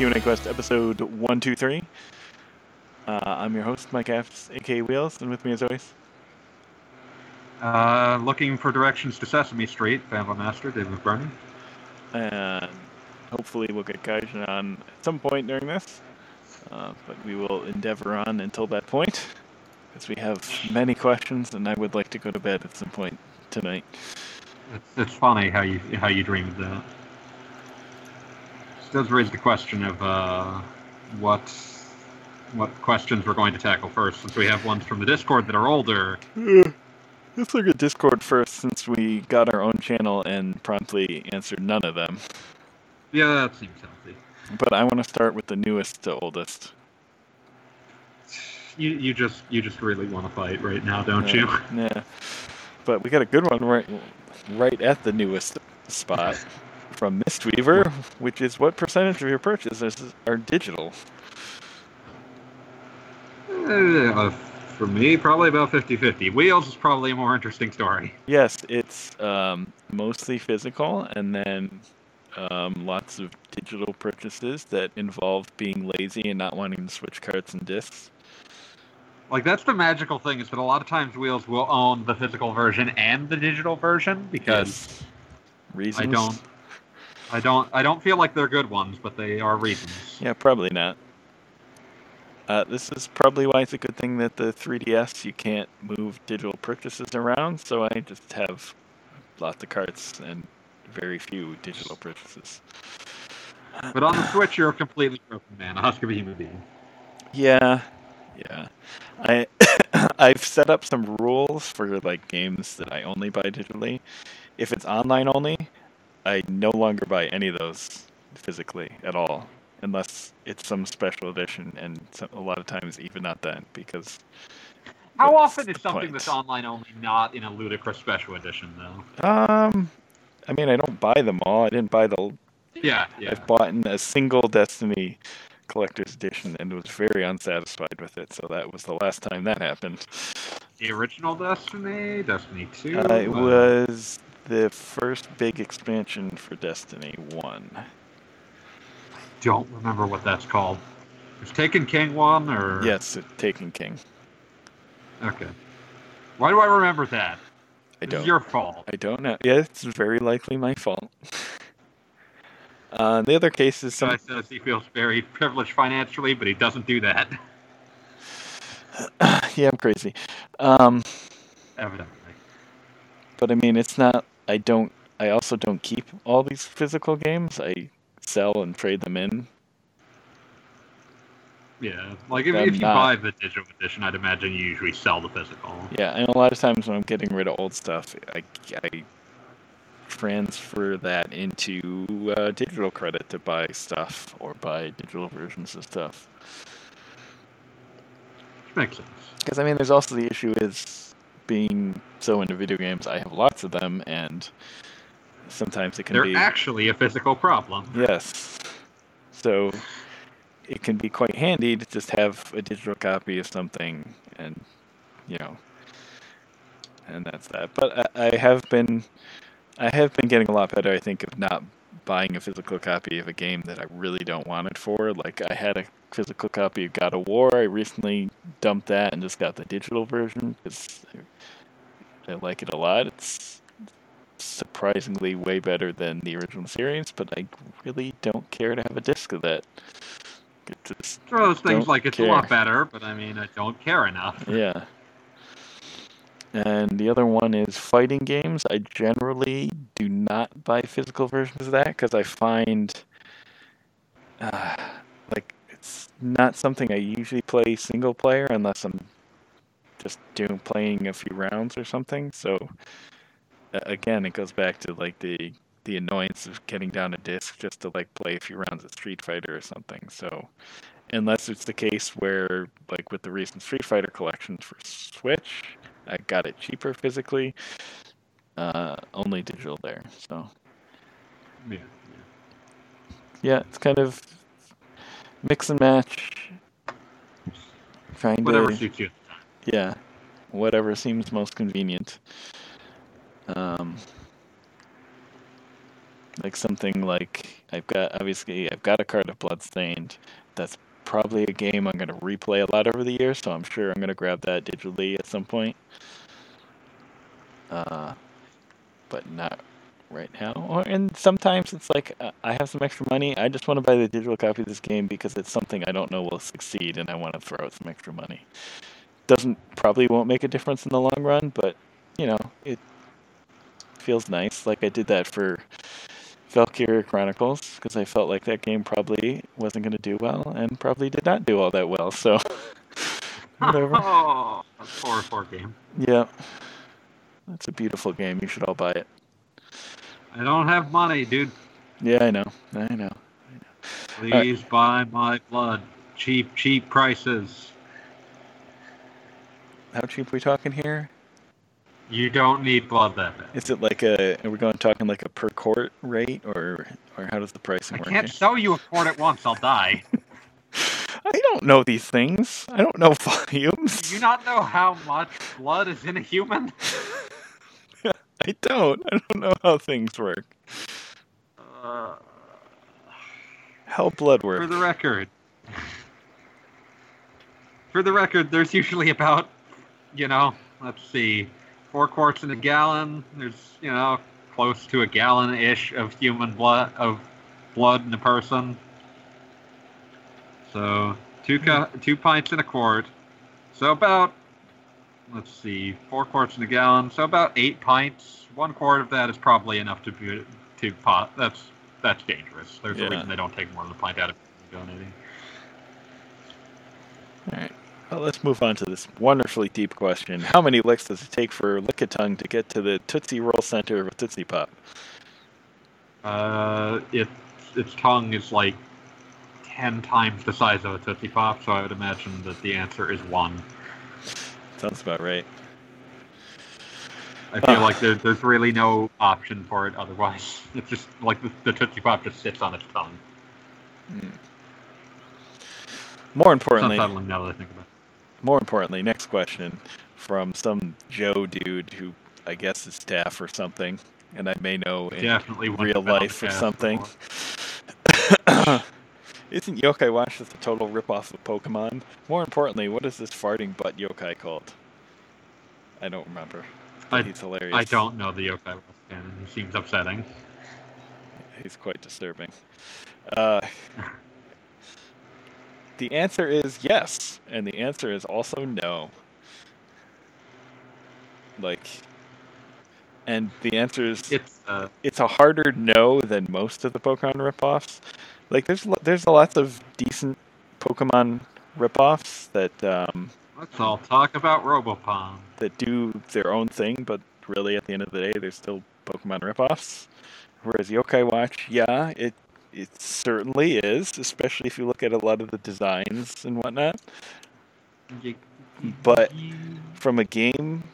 Q&A Quest episode 123. Uh, I'm your host, Mike Apps, aka Wheels, and with me as always. Uh, looking for directions to Sesame Street, Phantom Master, David Burney. And hopefully we'll get Gaijin on at some point during this. Uh, but we will endeavor on until that point, because we have many questions, and I would like to go to bed at some point tonight. It's, it's funny how you how you dreamed that. Does raise the question of uh, what what questions we're going to tackle first, since we have ones from the Discord that are older. Let's look at Discord first, since we got our own channel and promptly answered none of them. Yeah, that seems healthy. But I want to start with the newest to oldest. You you just you just really want to fight right now, don't you? Yeah. yeah. But we got a good one right right at the newest spot from Mistweaver, which is what percentage of your purchases are digital? Uh, for me, probably about 50-50. Wheels is probably a more interesting story. Yes, it's um, mostly physical, and then um, lots of digital purchases that involve being lazy and not wanting to switch cards and discs. Like that's the magical thing is that a lot of times Wheels will own the physical version and the digital version because yes. reasons. I don't. I don't. I don't feel like they're good ones, but they are reasons. Yeah, probably not. Uh, this is probably why it's a good thing that the 3DS you can't move digital purchases around. So I just have lots of carts and very few digital purchases. But on the Switch, you're a completely broken man, a husk of a human being. Yeah, yeah. I I've set up some rules for like games that I only buy digitally. If it's online only, I no longer buy any of those physically at all, unless it's some special edition, and some, a lot of times even not then because. How often is something point? that's online only not in a ludicrous special edition though? Um, I mean, I don't buy them all. I didn't buy the. Yeah, yeah. I've bought in a single Destiny collector's edition and was very unsatisfied with it. So that was the last time that happened. The original Destiny, Destiny Two. Uh, it was the first big expansion for Destiny One. Don't remember what that's called. Is Taken King one or? Yes, Taken King. Okay. Why do I remember that? I don't. It's your fault. I don't know. Yeah, it's very likely my fault. Uh, the other case is some. Says he feels very privileged financially, but he doesn't do that. yeah, I'm crazy. Um, Evidently. But I mean, it's not. I don't. I also don't keep all these physical games. I sell and trade them in. Yeah, like if, if you not, buy the digital edition, I'd imagine you usually sell the physical. Yeah, and a lot of times when I'm getting rid of old stuff, I, I transfer that into uh, digital credit to buy stuff or buy digital versions of stuff. Makes sense. Because I mean, there's also the issue is being so into video games. I have lots of them, and sometimes it can They're be actually a physical problem. Yes. So it can be quite handy to just have a digital copy of something, and you know, and that's that. But I, I have been I have been getting a lot better, I think, of not buying a physical copy of a game that I really don't want it for. Like I had a physical copy of God of War. I recently dumped that and just got the digital version because I like it a lot. It's surprisingly way better than the original series, but I really don't care to have a disc of that. Just throws things like it's care. a lot better, but I mean I don't care enough. Yeah. And the other one is fighting games. I generally do not buy physical versions of that because I find uh, it's not something I usually play single player unless I'm just doing playing a few rounds or something. So again, it goes back to like the the annoyance of getting down a disc just to like play a few rounds of Street Fighter or something. So unless it's the case where like with the recent Street Fighter collections for Switch, I got it cheaper physically. Uh, only digital there. So. Yeah. Yeah, it's kind of mix and match. Trying whatever to, you. Yeah, whatever seems most convenient. Um, Like something like I've got obviously I've got a card of Bloodstained. That's probably a game I'm gonna replay a lot over the years, so I'm sure I'm gonna grab that digitally at some point. Uh, but not right now. Or, and sometimes it's like uh, I have some extra money. I just want to buy the digital copy of this game because it's something I don't know will succeed, and I want to throw out some extra money. Doesn't probably won't make a difference in the long run, but you know it feels nice. Like I did that for Valkyria Chronicles because I felt like that game probably wasn't going to do well and probably did not do all that well. So whatever. oh, a four four game. Yeah, that's a beautiful game. You should all buy it. I don't have money, dude. Yeah, I know. I know. Please buy my blood. Cheap, cheap prices. How cheap are we talking here? You don't need blood that bad. Is it like a? Are we going talking like a per quart rate, or or how does the pricing I work? I can't here? sell you a quart at once. I'll die. I don't know these things. I don't know volumes. Do you not know how much blood is in a human? I don't. I don't know how things work. Uh, How blood works. for the record. For the record, there's usually about, you know, let's see, four quarts in a gallon. There's, you know, close to a gallon-ish of human blood of blood in a person. So two cu- two pints in a quart. So about, let's see, four quarts in a gallon. So about eight pints. One quart of that is probably enough to be, to pot. That's that's dangerous. There's Yeah. a reason they don't take more than a pint out of donating. All right. Well, let's move on to this wonderfully deep question. How many licks does it take for a Lickitung to get to the Tootsie Roll center of a Tootsie Pop? Uh, it its tongue is like ten times the size of a Tootsie Pop, so I would imagine that the answer is one. Sounds about right. I feel like there, there's really no option for it otherwise. It's just like the, the Tootsie Pop just sits on its tongue. Hmm. More importantly, now that I think about it. more importantly, next question from some Joe dude who I guess is staff or something, and I may know in Definitely real have been on the life or something. before. Isn't Yokai Watch just a total ripoff of Pokemon? More importantly, what is this farting butt yokai called? I don't remember. I- he's hilarious. I don't know the yokai Wolf canon. He seems upsetting. He's quite disturbing. Uh, the answer is yes, and the answer is also no. Like, and the answer is It's uh, it's a harder no than most of the Pokemon ripoffs. Like, there's there's lots of decent Pokemon ripoffs that um, let's all talk about Robopon. that do their own thing, but really at the end of the day, they're still Pokemon ripoffs. Whereas Yokai Watch, yeah, it it certainly is, especially if you look at a lot of the designs and whatnot. But from a game,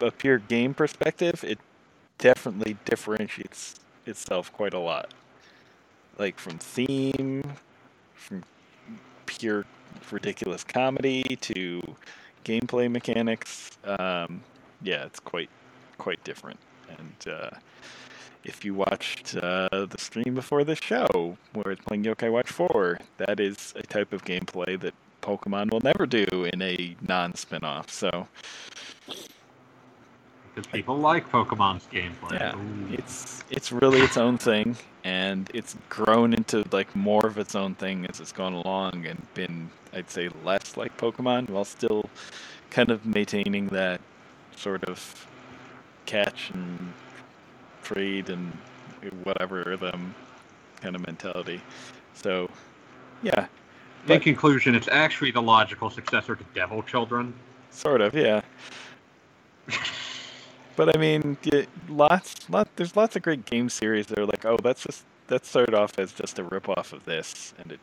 a pure game perspective, it definitely differentiates itself quite a lot. Like from theme, from pure ridiculous comedy to gameplay mechanics. Um, yeah, it's quite quite different. And uh, if you watched uh, the stream before the show, where it's playing Yokai Watch 4, that is a type of gameplay that Pokemon will never do in a non-spin-off. So Because people like Pokemon's gameplay. Yeah, Ooh. it's it's really its own thing, and it's grown into like more of its own thing as it's gone along, and been I'd say less like Pokemon, while still kind of maintaining that sort of catch and trade and whatever them kind of mentality. So, yeah, In but- conclusion, it's actually the logical successor to Devil Children. Sort of, yeah. but I mean, lots, lot, there's lots of great game series that are like, oh, that's just that started off as just a rip off of this, and it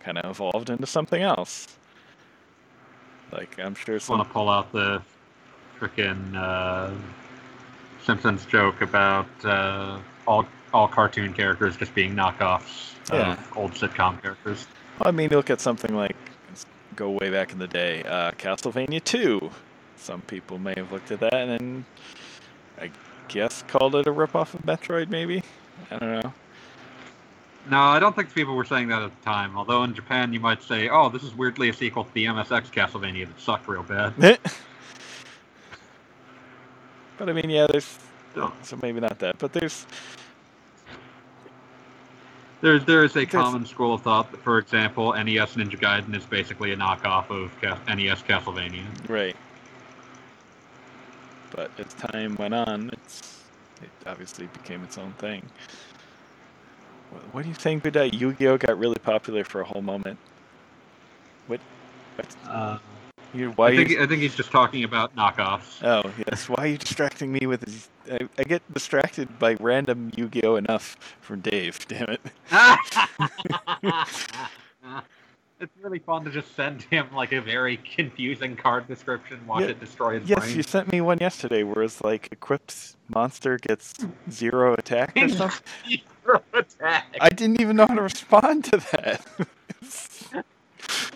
kind of evolved into something else. Like I'm sure just want to pull out the frickin' uh, Simpsons joke about uh, all all cartoon characters just being knockoffs Yeah. of old sitcom characters. I mean, look at something like go way back in the day, uh, Castlevania Two. Some people may have looked at that and then I guess called it a rip off of Metroid, maybe. I don't know. No, I don't think people were saying that at the time. Although in Japan, you might say, "Oh, this is weirdly a sequel to the MSX Castlevania that sucked real bad." but I mean, yeah, there's No. so maybe not that, but there's There's there is a There's- common school of thought that, for example, NES Ninja Gaiden is basically a knockoff of NES Castlevania. right. But as time went on, it's it obviously became its own thing. What, what do you think, Budai? Yu-Gi-Oh got really popular for a whole moment. What? what Uh, you, why? I think you, I think he's just talking about knockoffs. oh yes. Why are you distracting me with these? I, I get distracted by random Yu-Gi-Oh enough from Dave. Damn it. it's really fun to just send him like a very confusing card description, watch Yeah. it destroy his Yes, brain. you sent me one yesterday where it's like equipped monster gets zero attack or something. Zero attack. I didn't even know how to respond to that.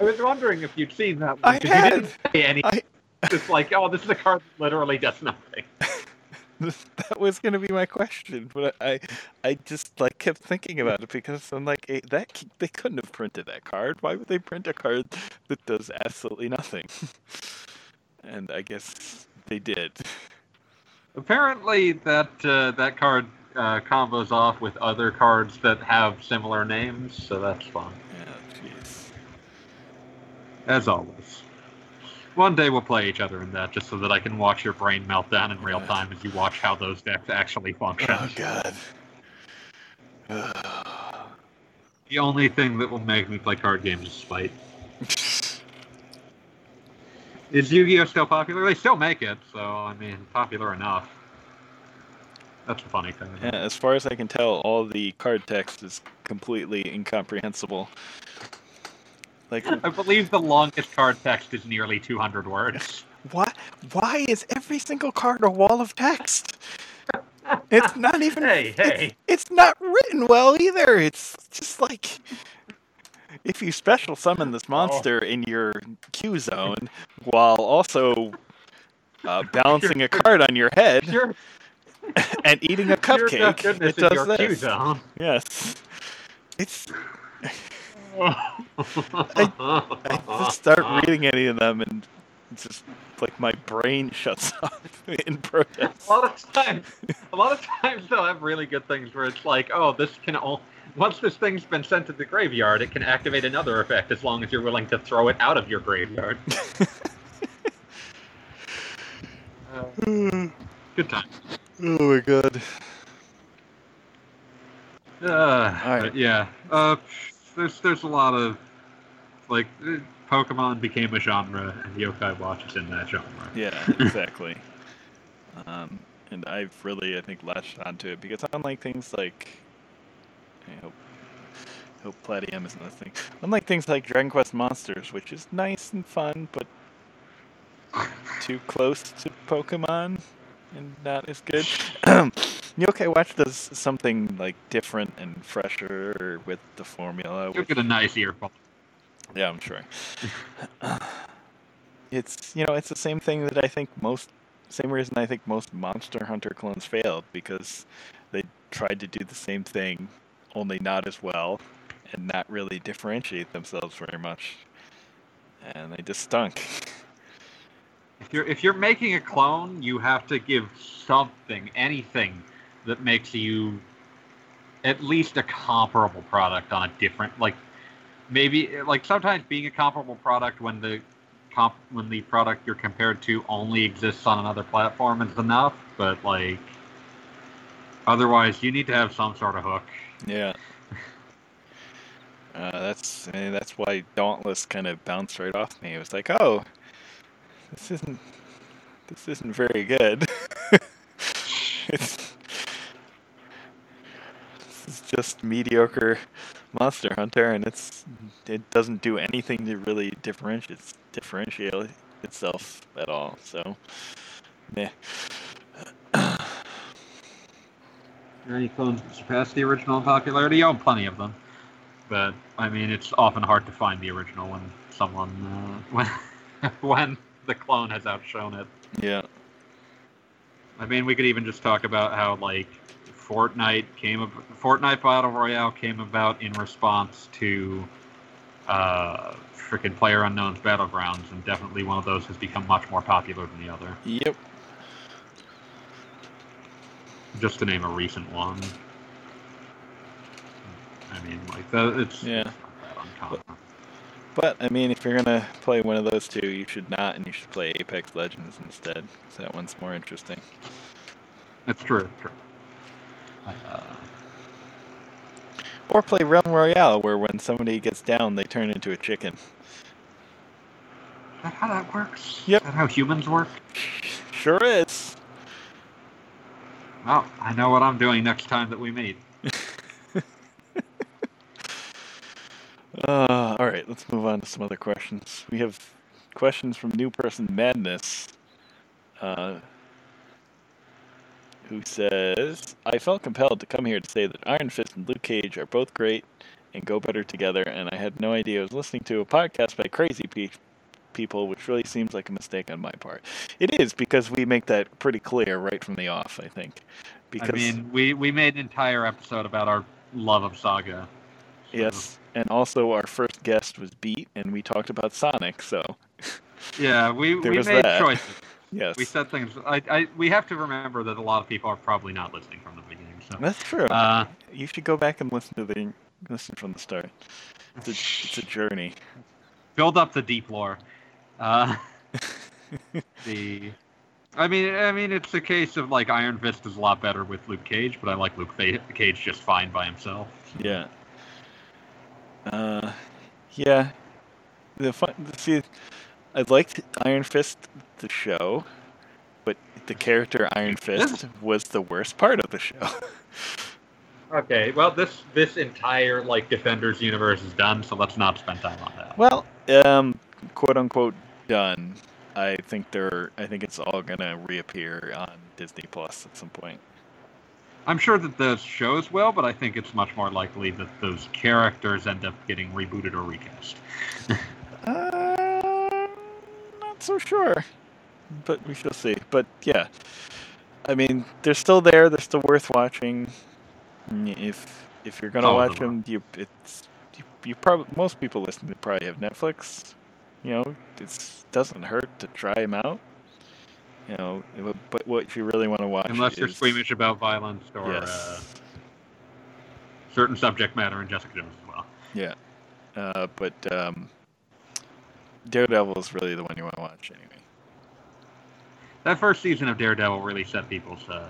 I was wondering if you'd seen that one. I had. You didn't say anything. I It's like, oh, this is a card that literally does nothing. that was gonna be my question, but I I just like kept thinking about it because I'm like eh, that they couldn't have printed that card. Why would they print a card that does absolutely nothing? and I guess they did. Apparently, that uh, that card uh, combos off with other cards that have similar names, so that's fun. Yeah, jeez. As always. One day we'll play each other in that, just so that I can watch your brain melt down in real time as you watch how those decks actually function. Oh god. The only thing that will make me play card games is spite. Is Yu-Gi-Oh still popular? They still make it, so I mean, popular enough. That's the funny thing. Yeah, as far as I can tell, all the card text is completely incomprehensible. Like, I believe the longest card text is nearly 200 words. why? Why is every single card a wall of text? It's not even. Hey, it's- hey. It's, not written well either. It's just like if you special summon this monster in your Q zone while also uh, balancing a card on your head Sure. and eating a cupcake, goodness it does your Q this. zone. Yes. It's I just start reading any of them and it's just like my brain shuts off in protest. A lot of times, a lot of times they'll have really good things where it's like, oh, this can all. Once this thing's been sent to the graveyard, it can activate another effect as long as you're willing to throw it out of your graveyard. Uh, good time. Oh my god. Uh, Alright. yeah, uh, there's there's a lot of like Pokemon became a genre, and Yokai Watch is in that genre. Yeah, exactly. um, and I've really, I think, latched onto it because unlike things like, I hope, hope Platinum isn't listening. Unlike things like Dragon Quest Monsters, which is nice and fun, but too close to Pokemon and not as good. Yokai Watch does something like different and fresher with the formula. You'll which- get a nice earful. yeah, I'm sure. it's you know it's the same thing that I think most same reason I think most Monster Hunter clones failed because they tried to do the same thing, only not as well, and not really differentiate themselves very much, and they just stunk. If you're if you're making a clone, you have to give something, anything that makes you at least a comparable product on a different like maybe like sometimes being a comparable product when the comp when the product you're compared to only exists on another platform is enough, but like otherwise you need to have some sort of hook. Yeah. Uh, that's that's why Dauntless kind of bounced right off me. It was like, oh, this isn't this isn't very good. it's is just mediocre Monster Hunter, and it's it doesn't do anything to really differentiate differentiate itself at all. So, meh. Are any clones that surpass the original in popularity? Own plenty of them, but I mean, it's often hard to find the original when someone uh, when when the clone has outshone it. Yeah. I mean, we could even just talk about how like Fortnite came. Fortnite Battle Royale came about in response to uh, freaking Player Unknown's Battlegrounds, and definitely one of those has become much more popular than the other. Yep. Just to name a recent one. I mean, like the, it's Yeah. it's not that uncommon. But I mean, if you're gonna play one of those two, you should not, and you should play Apex Legends instead. 'cause that one's more interesting. That's true. True. Uh, Or play Realm Royale, where when somebody gets down, they turn into a chicken. is that how that works? Yep. Is that how humans work? Sure is. Well, I know what I'm doing next time that we meet. Uh, all right, let's move on to some other questions. We have questions from New Person Madness, uh, who says, "I felt compelled to come here to say that Iron Fist and Luke Cage are both great and go better together, and I had no idea I was listening to a podcast by crazy pe- people, which really seems like a mistake on my part. It is because we make that pretty clear right from the off. I think, because I mean, we, we made an entire episode about our love of Saga. So, yes, and also our first guest was Beat, and we talked about Sonic, so." Yeah, we, we made that. choices. Yes, We said things. I, I we have to remember that a lot of people are probably not listening from the beginning. So, that's true. uh, you should go back and listen to the listen from the start. It's a, it's a journey. build up the deep lore. Uh, the, I mean, I mean, it's a case of like Iron Fist is a lot better with Luke Cage, but I like Luke Fa- Cage just fine by himself. Yeah. Uh, yeah. The fun. See, I liked Iron Fist the show, but the character Iron Fist was the worst part of the show. Okay, well, this this entire like Defenders universe is done, so let's not spend time on that. well, um, quote unquote done. I think they're. I think it's all gonna reappear on Disney Plus at some point. I'm sure that the shows will, but I think it's much more likely that those characters end up getting rebooted or recast. Uh, not so sure, but we shall see. But yeah, I mean, they're still there. They're still worth watching. If if you're gonna of watch them them, you it's you, you probably most people listening probably have Netflix. You know, it doesn't hurt to try them out. You know, but what if you really want to watch, Unless you're is- squeamish about violence or uh, certain subject matter in Jessica Jones as well. yeah, uh, but um, Daredevil is really the one you want to watch anyway. That first season of Daredevil really set people's uh,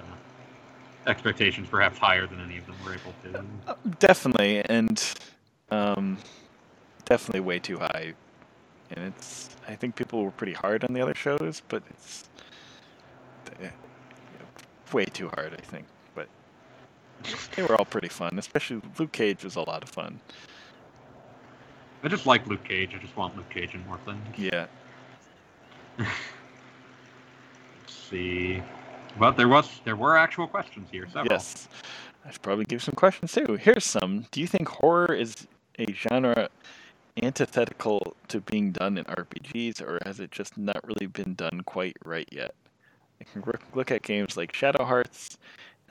expectations perhaps higher than any of them were able to. Uh, Definitely, and um, definitely way too high. And it's, I think people were pretty hard on the other shows, but it's uh, way too hard, I think. But they were all pretty fun, especially Luke Cage was a lot of fun. I just like Luke Cage. I just want Luke Cage in more things. Yeah. Let's see. Well, there was there were actual questions here. Several. Yes. I should probably give some questions too. Here's some. Do you think horror is a genre antithetical to being done in RPGs, or has it just not really been done quite right yet? I can look at games like Shadow Hearts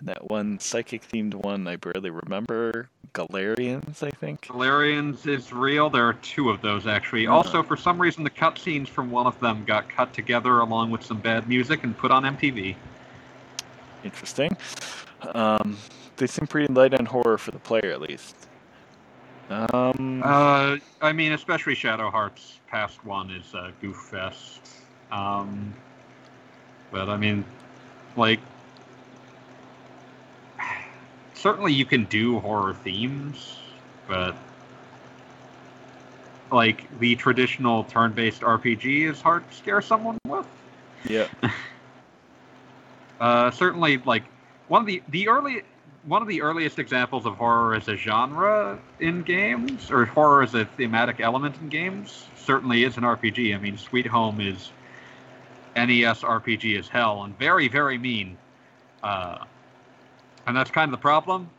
and that one psychic themed one I barely remember, Galerians, I think. Galerians is real. There are two of those actually. Huh. Also, for some reason, the cutscenes from one of them got cut together along with some bad music and put on MTV. Interesting. Um, they seem pretty light on horror for the player, at least. Um, Uh, I mean, especially Shadow Hearts. Past one is uh, Goof Fest. Um, but I mean, like, certainly you can do horror themes, but like the traditional turn-based RPG is hard to scare someone with. yeah. Uh, certainly, like one of the the early one of the earliest examples of horror as a genre in games, or horror as a thematic element in games, certainly is an RPG. I mean, Sweet Home is NES RPG as hell and very very mean, uh, and that's kind of the problem.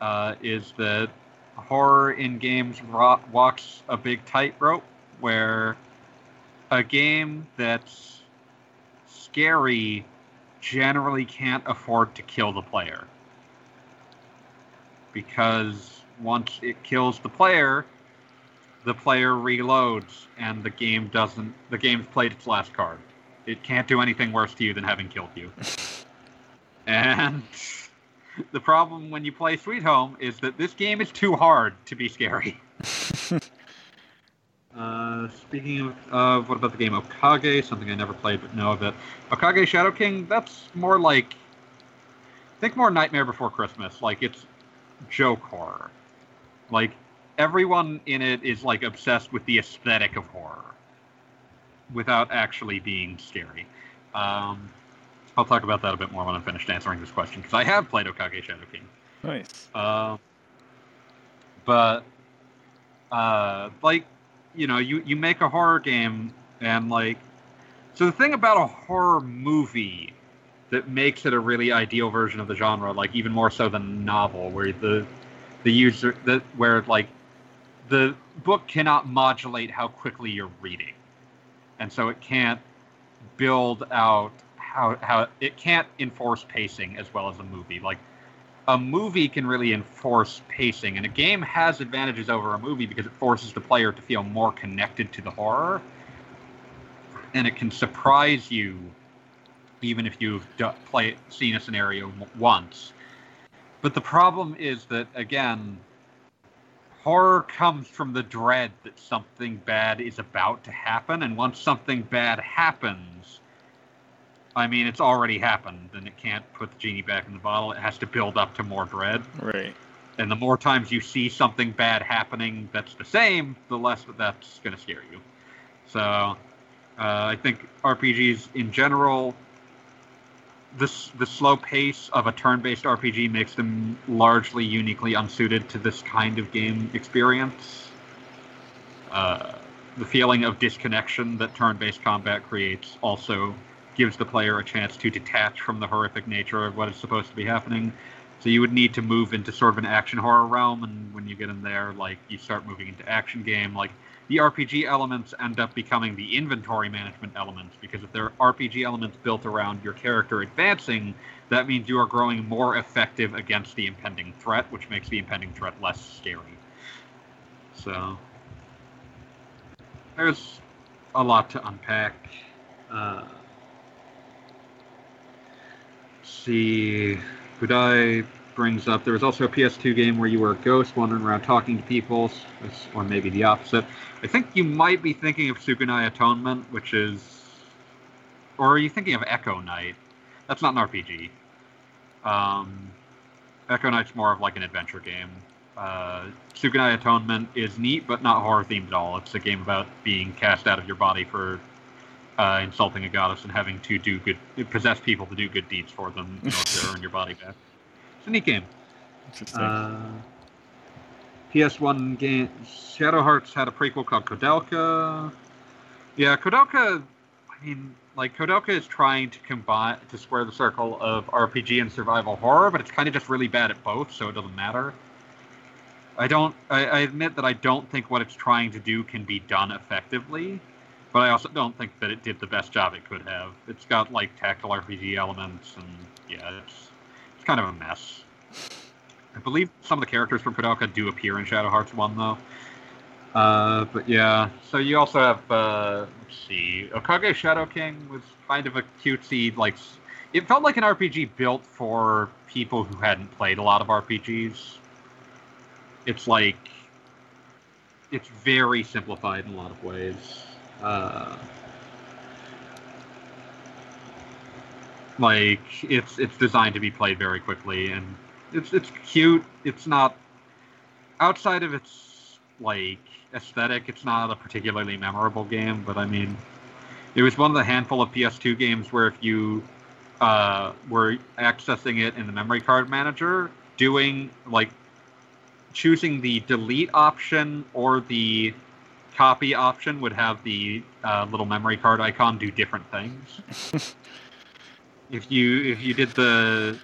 Uh, is that horror in games ro- walks a big tightrope where a game that's scary generally can't afford to kill the player. because once it kills the player, the player reloads and the game doesn't. The game's played its last card. It can't do anything worse to you than having killed you. and the problem when you play Sweet Home is that this game is too hard to be scary. Uh, speaking of, uh, what about the game Okage? Something I never played but know of it. Okage Shadow King. That's more like, think more Nightmare Before Christmas. Like it's joke horror. Like everyone in it is like obsessed with the aesthetic of horror, without actually being scary. Um, I'll talk about that a bit more when I'm finished answering this question because I have played Okage Shadow King. Nice. Uh, but uh, like you know, you you make a horror game and like so the thing about a horror movie that makes it a really ideal version of the genre, like even more so than novel, where the the user that where like the book cannot modulate how quickly you're reading, and so it can't build out how how it can't enforce pacing as well as a movie. Like a movie can really enforce pacing, and a game has advantages over a movie because it forces the player to feel more connected to the horror, and it can surprise you even if you've d- play, seen a scenario once. But the problem is that again, horror comes from the dread that something bad is about to happen, and once something bad happens, I mean, it's already happened, and it can't put the genie back in the bottle. It has to build up to more dread. Right. And the more times you see something bad happening that's the same, the less that's going to scare you. So, uh, I think RPGs in general, this the slow pace of a turn-based RPG makes them largely uniquely unsuited to this kind of game experience. Uh, the feeling of disconnection that turn-based combat creates also gives the player a chance to detach from the horrific nature of what is supposed to be happening. So you would need to move into sort of an action horror realm, and when you get in there, like you start moving into action game, like the RPG elements end up becoming the inventory management elements because if there are RPG elements built around your character advancing, that means you are growing more effective against the impending threat, which makes the impending threat less scary. So there's a lot to unpack. Uh, see, Budai brings up there was also a PS2 game where you were a ghost wandering around talking to people, or maybe the opposite. I think you might be thinking of Sukunai Atonement, which is. Or are you thinking of Echo Night? That's not an RPG. Um, Echo Night's more of like an adventure game. Uh, Sukunai Atonement is neat, but not horror themed at all. It's a game about being cast out of your body for uh, insulting a goddess and having to do good, possess people to do good deeds for them in order to earn your body back. It's a neat game. Interesting. Uh, PS1 game Shadow Hearts had a prequel called Koudelka. Yeah, Koudelka. I mean, like Koudelka is trying to combine to square the circle of RPG and survival horror, but it's kind of just really bad at both, so it doesn't matter. I don't. I, I admit that I don't think what it's trying to do can be done effectively, but I also don't think that it did the best job it could have. It's got like tactile RPG elements, and yeah, it's it's kind of a mess. I believe some of the characters from Koudelka do appear in Shadow Hearts 1, though. Uh, but yeah, so you also have, uh, let's see, Okage Shadow King was kind of a cutesy, like, it felt like an RPG built for people who hadn't played a lot of RPGs. It's like, it's very simplified in a lot of ways. Uh, like, it's it's designed to be played very quickly, and it's it's cute. It's not outside of its like aesthetic. It's not a particularly memorable game, but I mean, it was one of the handful of PS2 games where if you uh, were accessing it in the memory card manager, doing like choosing the delete option or the copy option would have the uh, little memory card icon do different things. if you if you did the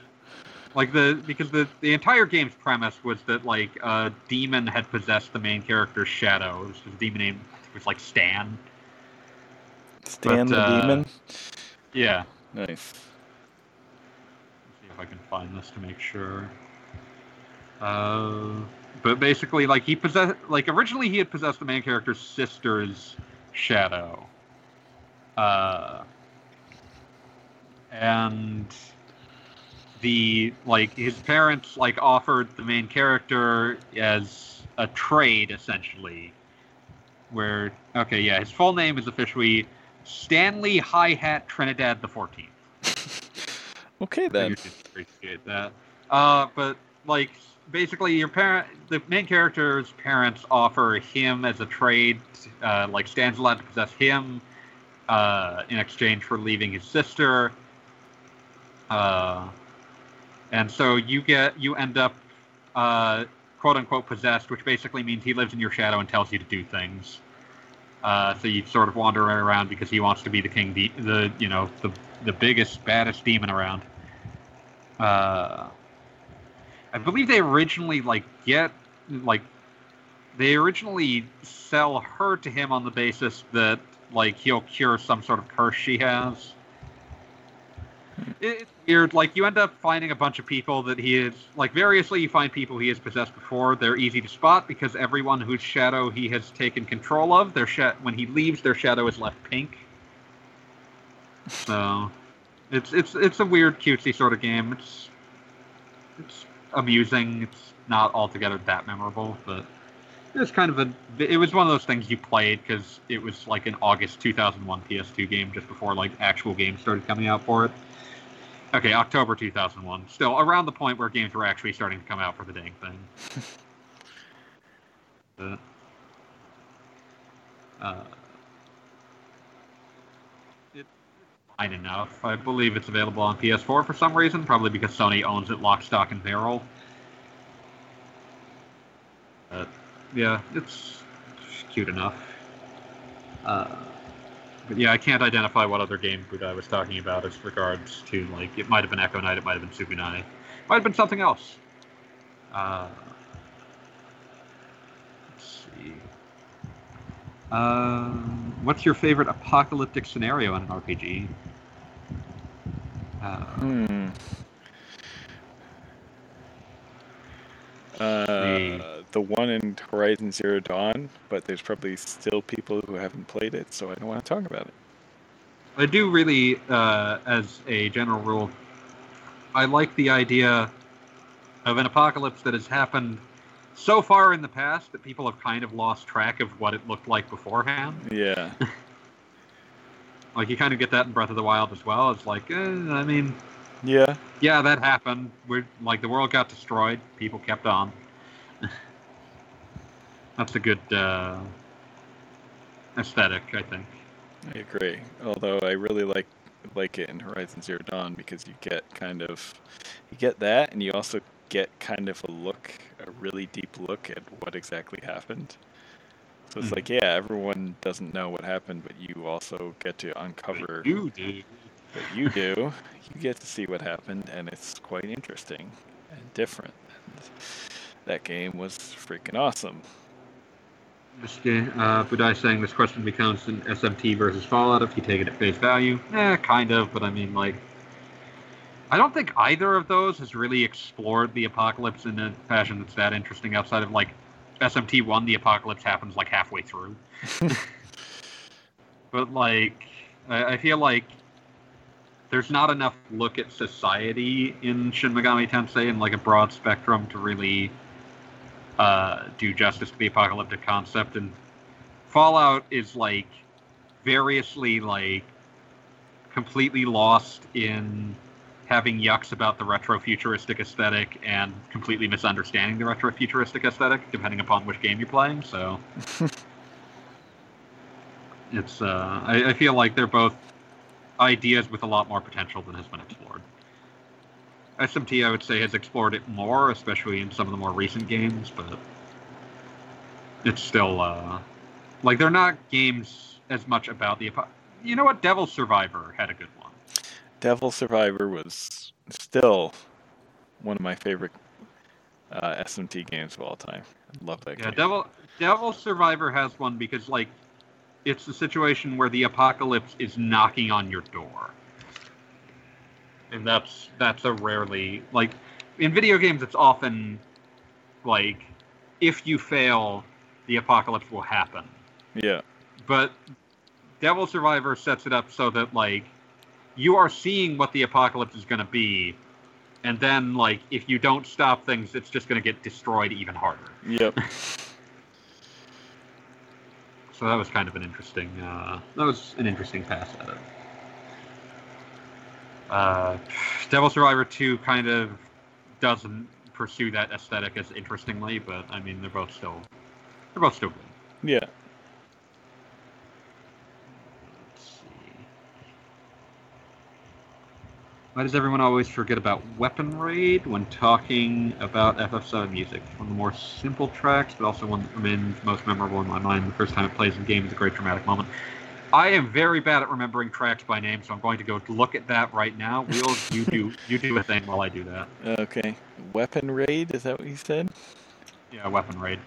like the because the the entire game's premise was that like a demon had possessed the main character's shadow. It was his demon name it was like Stan. Stan but, the uh, demon. Yeah. Nice. Let's see if I can find this to make sure. Uh, but basically, like he possessed, like originally he had possessed the main character's sister's shadow. Uh, and the like his parents like offered the main character as a trade essentially where okay yeah his full name is officially stanley hi hat trinidad the 14th Okay then. appreciate that uh but like basically your parent the main character's parents offer him as a trade uh like stan's allowed to possess him uh in exchange for leaving his sister uh and so you get you end up uh, quote unquote possessed, which basically means he lives in your shadow and tells you to do things. Uh, so you sort of wander around because he wants to be the king, de- the you know the the biggest baddest demon around. I believe they originally like get like they originally sell her to him on the basis that like he'll cure some sort of curse she has. It's weird. Like you end up finding a bunch of people that he is like variously. You find people he has possessed before. They're easy to spot because everyone whose shadow he has taken control of, their sh- when he leaves, their shadow is left pink. So, it's it's it's a weird, cutesy sort of game. It's it's amusing. It's not altogether that memorable, but it's kind of a. It was one of those things you played because it was like an August 2001 PS2 game, just before like actual games started coming out for it. Okay, October 2001. Still around the point where games were actually starting to come out for the dang thing. But, uh, it's fine enough. I believe it's available on PS4 for some reason, probably because Sony owns it lock, stock, and barrel. Yeah, it's cute enough. Uh, but yeah, I can't identify what other game Budai was talking about as regards to like it might have been Echo Night, it might have been Subunai, might have been something else. Uh, let's see. Uh, what's your favorite apocalyptic scenario in an RPG? Uh, Hmm. Uh, the one in Horizon Zero Dawn, but there's probably still people who haven't played it, so I don't want to talk about it. I do really, uh, as a general rule, I like the idea of an apocalypse that has happened so far in the past that people have kind of lost track of what it looked like beforehand. Yeah. Like you kind of get that in Breath of the Wild as well. It's like, eh, I mean, Yeah. yeah, that happened. We're like the world got destroyed. People kept on. That's a good uh, aesthetic, I think. I agree. Although I really like like it in Horizon Zero Dawn because you get kind of you get that and you also get kind of a look, a really deep look at what exactly happened. So it's Mhm. like, yeah, everyone doesn't know what happened, but you also get to uncover You do. that you do. You get to see what happened, and it's quite interesting and different. And that game was freaking awesome. Ga- uh, Budai saying this question becomes an SMT versus Fallout if you take it at face value. Eh, kind of, but I mean, like, I don't think either of those has really explored the apocalypse in a fashion that's that interesting outside of, like, SMT 1, the apocalypse happens, like, halfway through. but, like, I, I feel like there's not enough look at society in Shin Megami Tensei in, like, a broad spectrum to really uh, do justice to the apocalyptic concept. And Fallout is like variously like completely lost in having yucks about the retro futuristic aesthetic and completely misunderstanding the retro futuristic aesthetic, depending upon which game you're playing. So it's uh, I, I feel like they're both ideas with a lot more potential than has been explored. SMT, I would say, has explored it more, especially in some of the more recent games, but it's still uh, like they're not games as much about the. You know what? Devil Survivor had a good one. Devil Survivor was still one of my favorite uh, SMT games of all time. I love that Yeah, game. Devil Devil Survivor has one because like it's a situation where the apocalypse is knocking on your door. And that's that's a rarely like in video games it's often like if you fail, the apocalypse will happen. Yeah. But Devil Survivor sets it up so that like you are seeing what the apocalypse is going to be, and then like if you don't stop things, it's just going to get destroyed even harder. Yep. So that was kind of an interesting. Uh, that was an interesting pass at it. Uh, Devil Survivor 2 kind of doesn't pursue that aesthetic as interestingly, but I mean they're both still they're both still good. yeah. Let's see. Why does everyone always forget about Weapon Raid when talking about FF7 music? One of the more simple tracks, but also one that remains most memorable in my mind. The first time it plays in game is a great dramatic moment. I am very bad at remembering tracks by name, so I'm going to go look at that right now. Wheels, you do you do a thing while I do that. Okay. Weapon raid. Is that what you said? Yeah, Weapon Raid.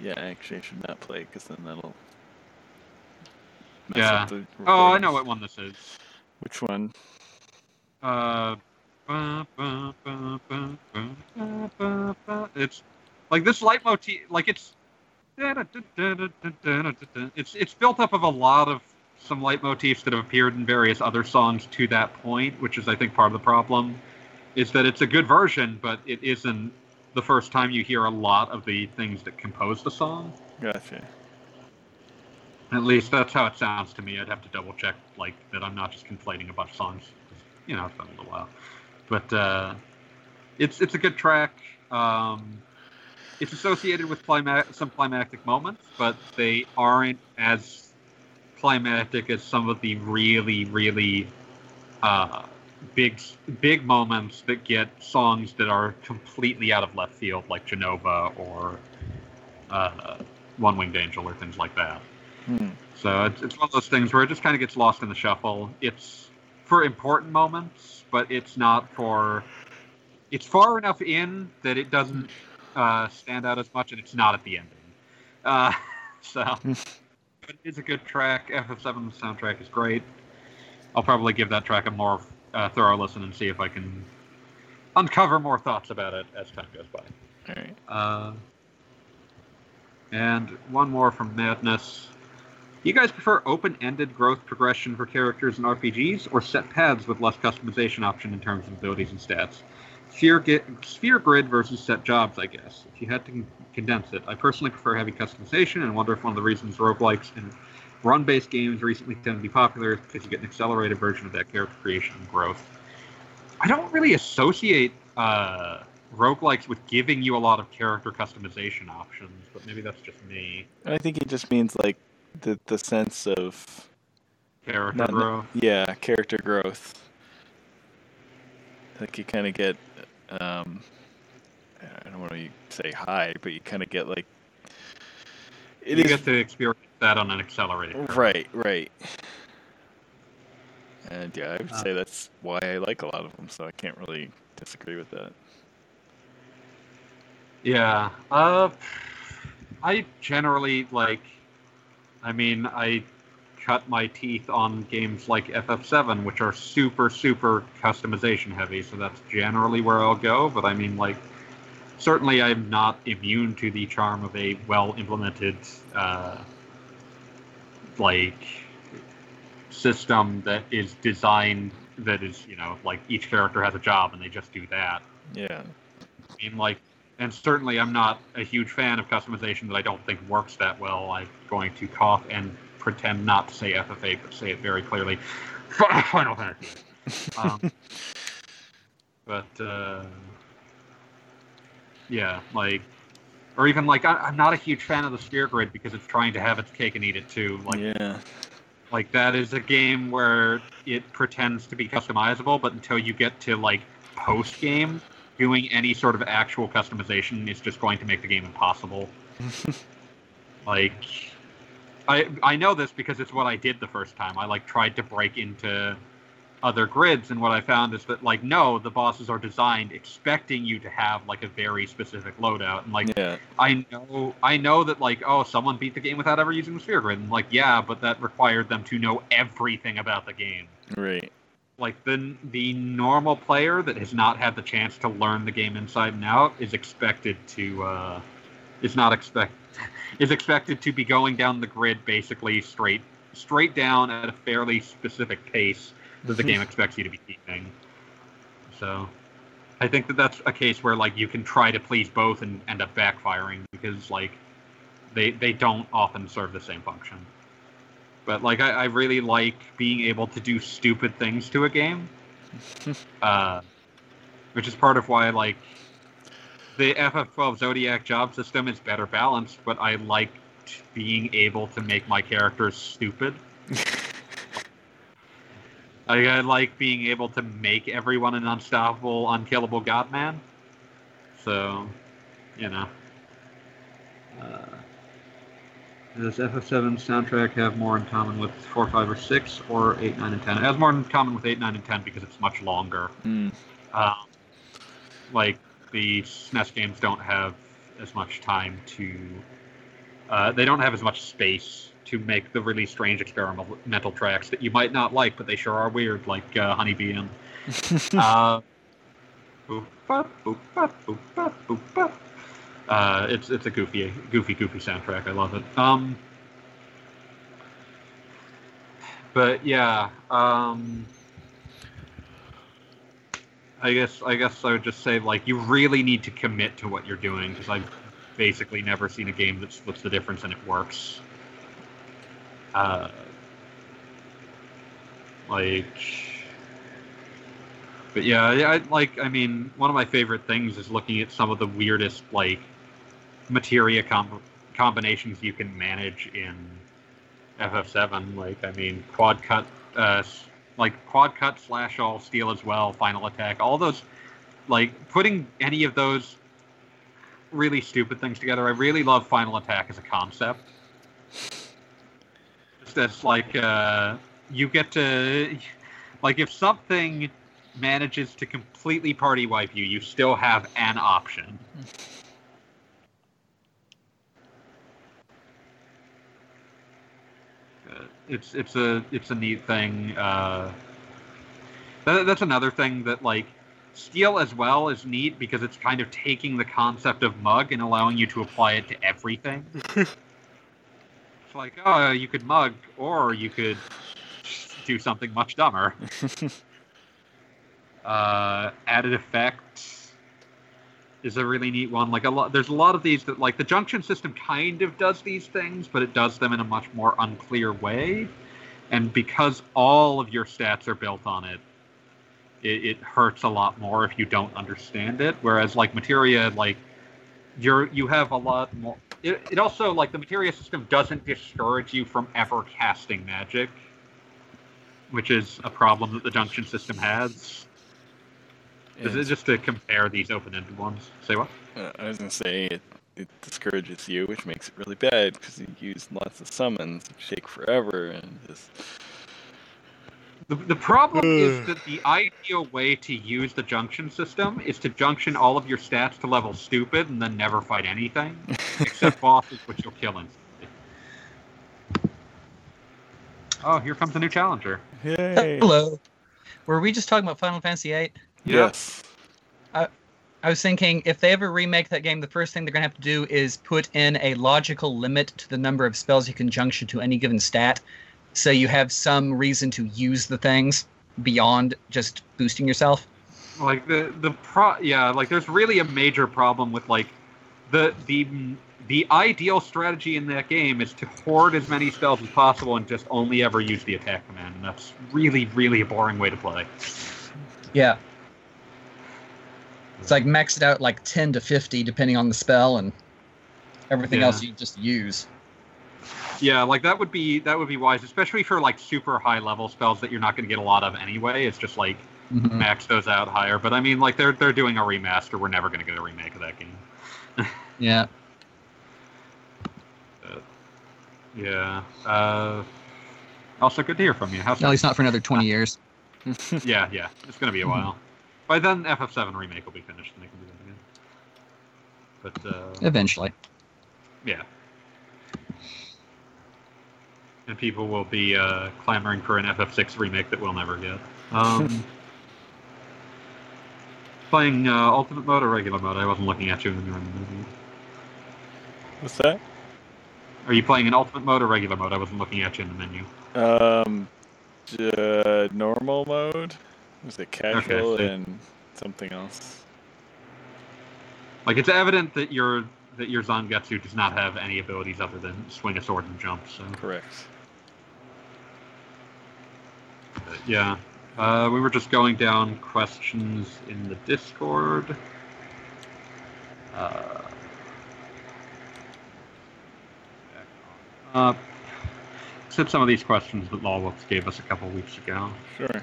Yeah. Actually, I should not play because then that'll. mess Yeah. up the Oh, I know what one this is. Which one? Uh, ba, ba, ba, it's like this leitmotif, like it's it's it's built up of a lot of some leitmotifs that have appeared in various other songs to that point, which is I think part of the problem, is that it's a good version, but it isn't the first time you hear a lot of the things that compose the song. Gotcha. At least that's how it sounds to me. I'd have to double check, like that I'm not just conflating a bunch of songs. You know, it's been a little while, but uh, it's it's a good track. Um, it's associated with clima- some climactic moments, but they aren't as climactic as some of the really, really uh, big big moments that get songs that are completely out of left field, like Jenova or uh, One Winged Angel or things like that. Hmm. So it's, it's one of those things where it just kind of gets lost in the shuffle. It's for important moments, but it's not for. It's far enough in that it doesn't uh, stand out as much, and it's not at the ending. Uh, so, but it's a good track. FF7 soundtrack is great. I'll probably give that track a more uh, thorough listen and see if I can uncover more thoughts about it as time goes by. All right. Uh, and one more from Madness. You guys prefer open-ended growth progression for characters in RPGs, or set paths with less customization option in terms of abilities and stats? Sphere, gi- sphere grid versus set jobs, I guess. If you had to condense it, I personally prefer heavy customization, and wonder if one of the reasons roguelikes and run-based games recently tend to be popular is because you get an accelerated version of that character creation and growth. I don't really associate uh, roguelikes with giving you a lot of character customization options, but maybe that's just me. I think it just means like the the sense of Character Not- growth. yeah character growth. Like you kind of get, um, I don't want to say high, but you kind of get like. It you is get to experience that on an accelerated. curve. right, right. And yeah, I would Uh, say that's why I like a lot of them. So I can't really disagree with that. Yeah. Uh, I generally like. I mean, I cut my teeth on games like FF7, which are super, super customization heavy. So that's generally where I'll go. But I mean, like, certainly I'm not immune to the charm of a well implemented, uh, like, system that is designed that is, you know, like each character has a job and they just do that. Yeah. I mean, like, and certainly I'm not a huge fan of customization that I don't think works that well. I'm going to cough and pretend not to say FF8, but say it very clearly. Final Fantasy. Um, but uh, yeah, like, or even like I, I'm not a huge fan of the Sphere Grid because it's trying to have its cake and eat it too. Like, yeah. like that is a game where it pretends to be customizable, but until you get to like post game, doing any sort of actual customization is just going to make the game impossible. like I I know this because it's what I did the first time. I like tried to break into other grids and what I found is that like no, the bosses are designed expecting you to have like a very specific loadout and like yeah. I know I know that like oh someone beat the game without ever using the sphere grid and like yeah but that required them to know everything about the game Right. Like the the normal player that has not had the chance to learn the game inside and out is expected to uh, is not expect is expected to be going down the grid basically straight straight down at a fairly specific pace that the game expects you to be keeping. So I think that that's a case where like you can try to please both and end up backfiring because like they they don't often serve the same function. But like I, I really like being able to do stupid things to a game, uh, which is part of why like the FF12 Zodiac job system is better balanced. But I like being able to make my characters stupid. I, I like being able to make everyone an unstoppable, unkillable godman. So, you know. Uh, does FF7 soundtrack have more in common with 4, 5, or 6, or 8, 9, and 10? It has more in common with 8, 9, and 10 because it's much longer. Mm. Um, like, the SNES games don't have as much time to. Uh, they don't have as much space to make the really strange experimental tracks that you might not like, but they sure are weird, like uh, Honeybee and. uh, boop, bop, boop, bop, boop, bop, boop, bop. Uh, it's it's a goofy, goofy, goofy soundtrack. I love it. Um, but yeah, um, I guess I guess I would just say like you really need to commit to what you're doing because I've basically never seen a game that splits the difference and it works. Uh, like, but yeah, I, like I mean, one of my favorite things is looking at some of the weirdest like materia com- combinations you can manage in FF7. Like, I mean, quad cut, uh, like quad cut slash all steal as well, final attack, all those, like putting any of those really stupid things together. I really love final attack as a concept. Just as like uh, you get to, like, if something manages to completely party wipe you, you still have an option. It's it's a it's a neat thing. Uh, that, that's another thing that like steal as well is neat because it's kind of taking the concept of mug and allowing you to apply it to everything. it's like oh, you could mug, or you could do something much dumber. uh, added effect is a really neat one. Like a lot, there's a lot of these that like the junction system kind of does these things, but it does them in a much more unclear way. And because all of your stats are built on it, it, it hurts a lot more if you don't understand it. Whereas like materia, like you're you have a lot more. It, it also like the materia system doesn't discourage you from ever casting magic, which is a problem that the junction system has. Is it just to compare these open-ended ones? Say what? Uh, I was gonna say it, it discourages you, which makes it really bad because you use lots of summons, shake forever, and just. The, the problem is that the ideal way to use the junction system is to junction all of your stats to level stupid and then never fight anything, except bosses, which you'll kill instantly. Oh, here comes a new challenger. Yay! Hello. Were we just talking about Final Fantasy VIII? Yes. I was thinking if they ever remake that game, the first thing they're going to have to do is put in a logical limit to the number of spells you can junction to any given stat. So you have some reason to use the things beyond just boosting yourself. Like the the pro yeah, like there's really a major problem with like the the the ideal strategy in that game is to hoard as many spells as possible and just only ever use the attack command, and that's really really a boring way to play. Yeah. It's like max it out like 10 to 50 depending on the spell and everything Yeah. else you just use. Yeah, like that would be that would be wise, especially for like super high level spells that you're not going to get a lot of anyway. It's just like Mhm. max those out higher. But I mean, like they're they're doing a remaster. We're never going to get a remake of that game. Yeah. Yeah. Uh, also, good to hear from you. How's At least not for another 20 years. Yeah, yeah. It's going to be a while. By then, FF7 remake will be finished, and they can do that again. But uh, Eventually. yeah. And people will be uh, clamoring for an FF6 remake that we'll never get. Um, playing uh, ultimate mode or regular mode? I wasn't looking at you when you were in the movie. What's that? Are you playing in ultimate mode or regular mode? I wasn't looking at you in the menu. Um, uh, normal mode. Was it casual so- and something else? Like it's evident that your that your Zangetsu does not have any abilities other than swing a sword and jump. So Correct. but yeah, uh, we were just going down questions in the Discord. Uh, uh, except some of these questions that Lawwolf gave us a couple weeks ago. Sure.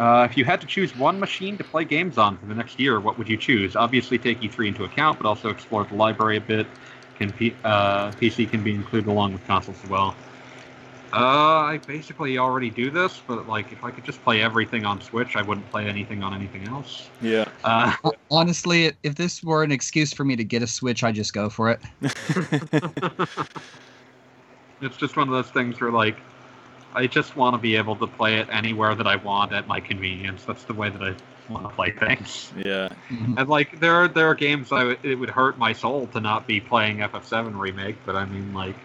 Uh, if you had to choose one machine to play games on for the next year, what would you choose? Obviously, take E3 into account, but also explore the library a bit. Can P- uh, PC can be included along with consoles as well. Uh, I basically already do this, but like, if I could just play everything on Switch, I wouldn't play anything on anything else. Yeah. Uh, Honestly, if this were an excuse for me to get a Switch, I'd just go for it. it's just one of those things where like, I just want to be able to play it anywhere that I want at my convenience. That's the way that I want to play things. yeah. Mhm. And like there are there are games I w- it would hurt my soul to not be playing FF7 remake, but I mean like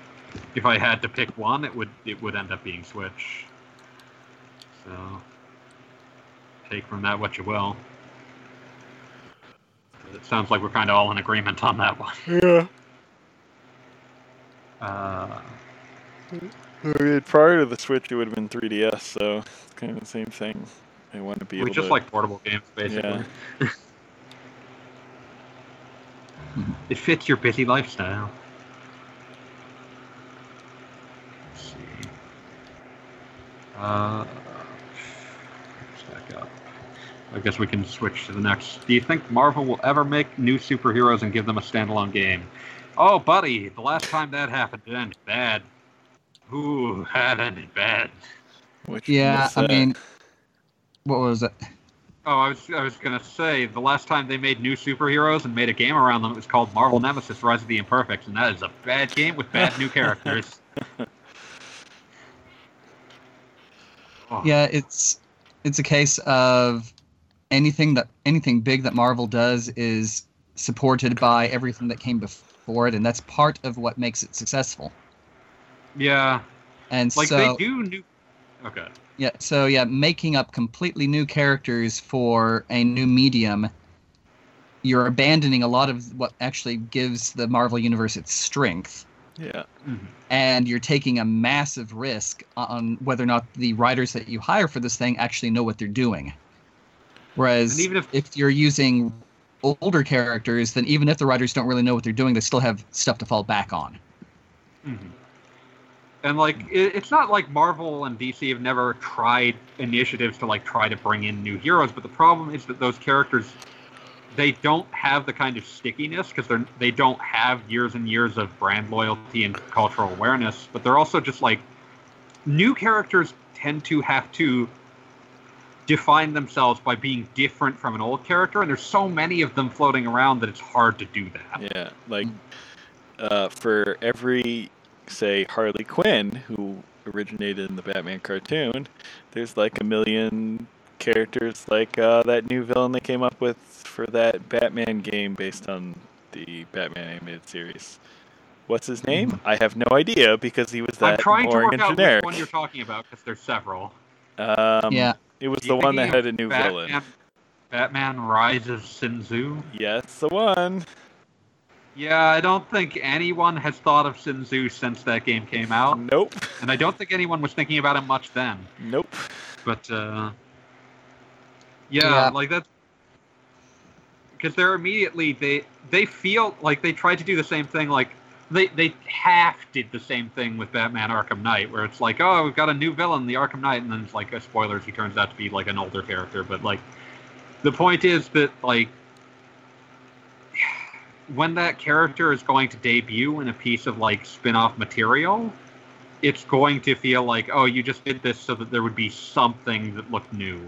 if I had to pick one, it would it would end up being Switch. So take from that what you will. It sounds like we're kind of all in agreement on that one. Yeah. Uh, I mean, prior to the Switch, it would have been 3DS, so it's kind of the same thing. I want to be we able just to. like portable games, basically. Yeah. it fits your busy lifestyle. Let's see. Uh, back up. I guess we can switch to the next. Do you think Marvel will ever make new superheroes and give them a standalone game? Oh, buddy, the last time that happened, it ended bad. Ooh, that ended bad. Which Yeah, I that? mean, what was it? Oh, I was I was gonna say the last time they made new superheroes and made a game around them, it was called Marvel Nemesis: Rise of the Imperfects, and that is a bad game with bad new characters. Oh, Yeah, it's it's a case of anything that anything big that Marvel does is supported by everything that came before it, and that's part of what makes it successful. Yeah, And like so, they do new. Okay. yeah, so yeah, making up completely new characters for a new medium, you're abandoning a lot of what actually gives the Marvel universe its strength. yeah. and you're taking a massive risk on whether or not the writers that you hire for this thing actually know what they're doing. Whereas And even if- if you're using older characters, then even if the writers don't really know what they're doing, they still have stuff to fall back on. Mhm. And like, it, it's not like Marvel and DC have never tried initiatives to like try to bring in new heroes, but the problem is that those characters, they don't have the kind of stickiness because they're they don't have years and years of brand loyalty and cultural awareness. But they're also just like new characters tend to have to define themselves by being different from an old character, and there's so many of them floating around that it's hard to do that. Yeah, like uh, for every, say, Harley Quinn, who originated in the Batman cartoon, there's like a million characters like uh, that new villain they came up with for that Batman game based on the Batman animated series. What's his name? I have no idea because he was that I'm trying to work and out which one you're talking about because there's several. Um, Yeah. it was the one that had of a new Batman, villain. Batman Rises Sin Tzu. Yes, the one. Yeah, I don't think anyone has thought of Sin Tzu since that game came out, Nope. and I don't think anyone was thinking about him much then. Nope. But uh, yeah, Yeah. like that because they're immediately they they feel like they tried to do the same thing like they they half did the same thing with Batman Arkham Knight where it's like oh we've got a new villain the Arkham Knight and then it's like uh, spoilers he turns out to be like an older character but like the point is that like when that character is going to debut in a piece of like spin-off material it's going to feel like oh you just did this so that there would be something that looked new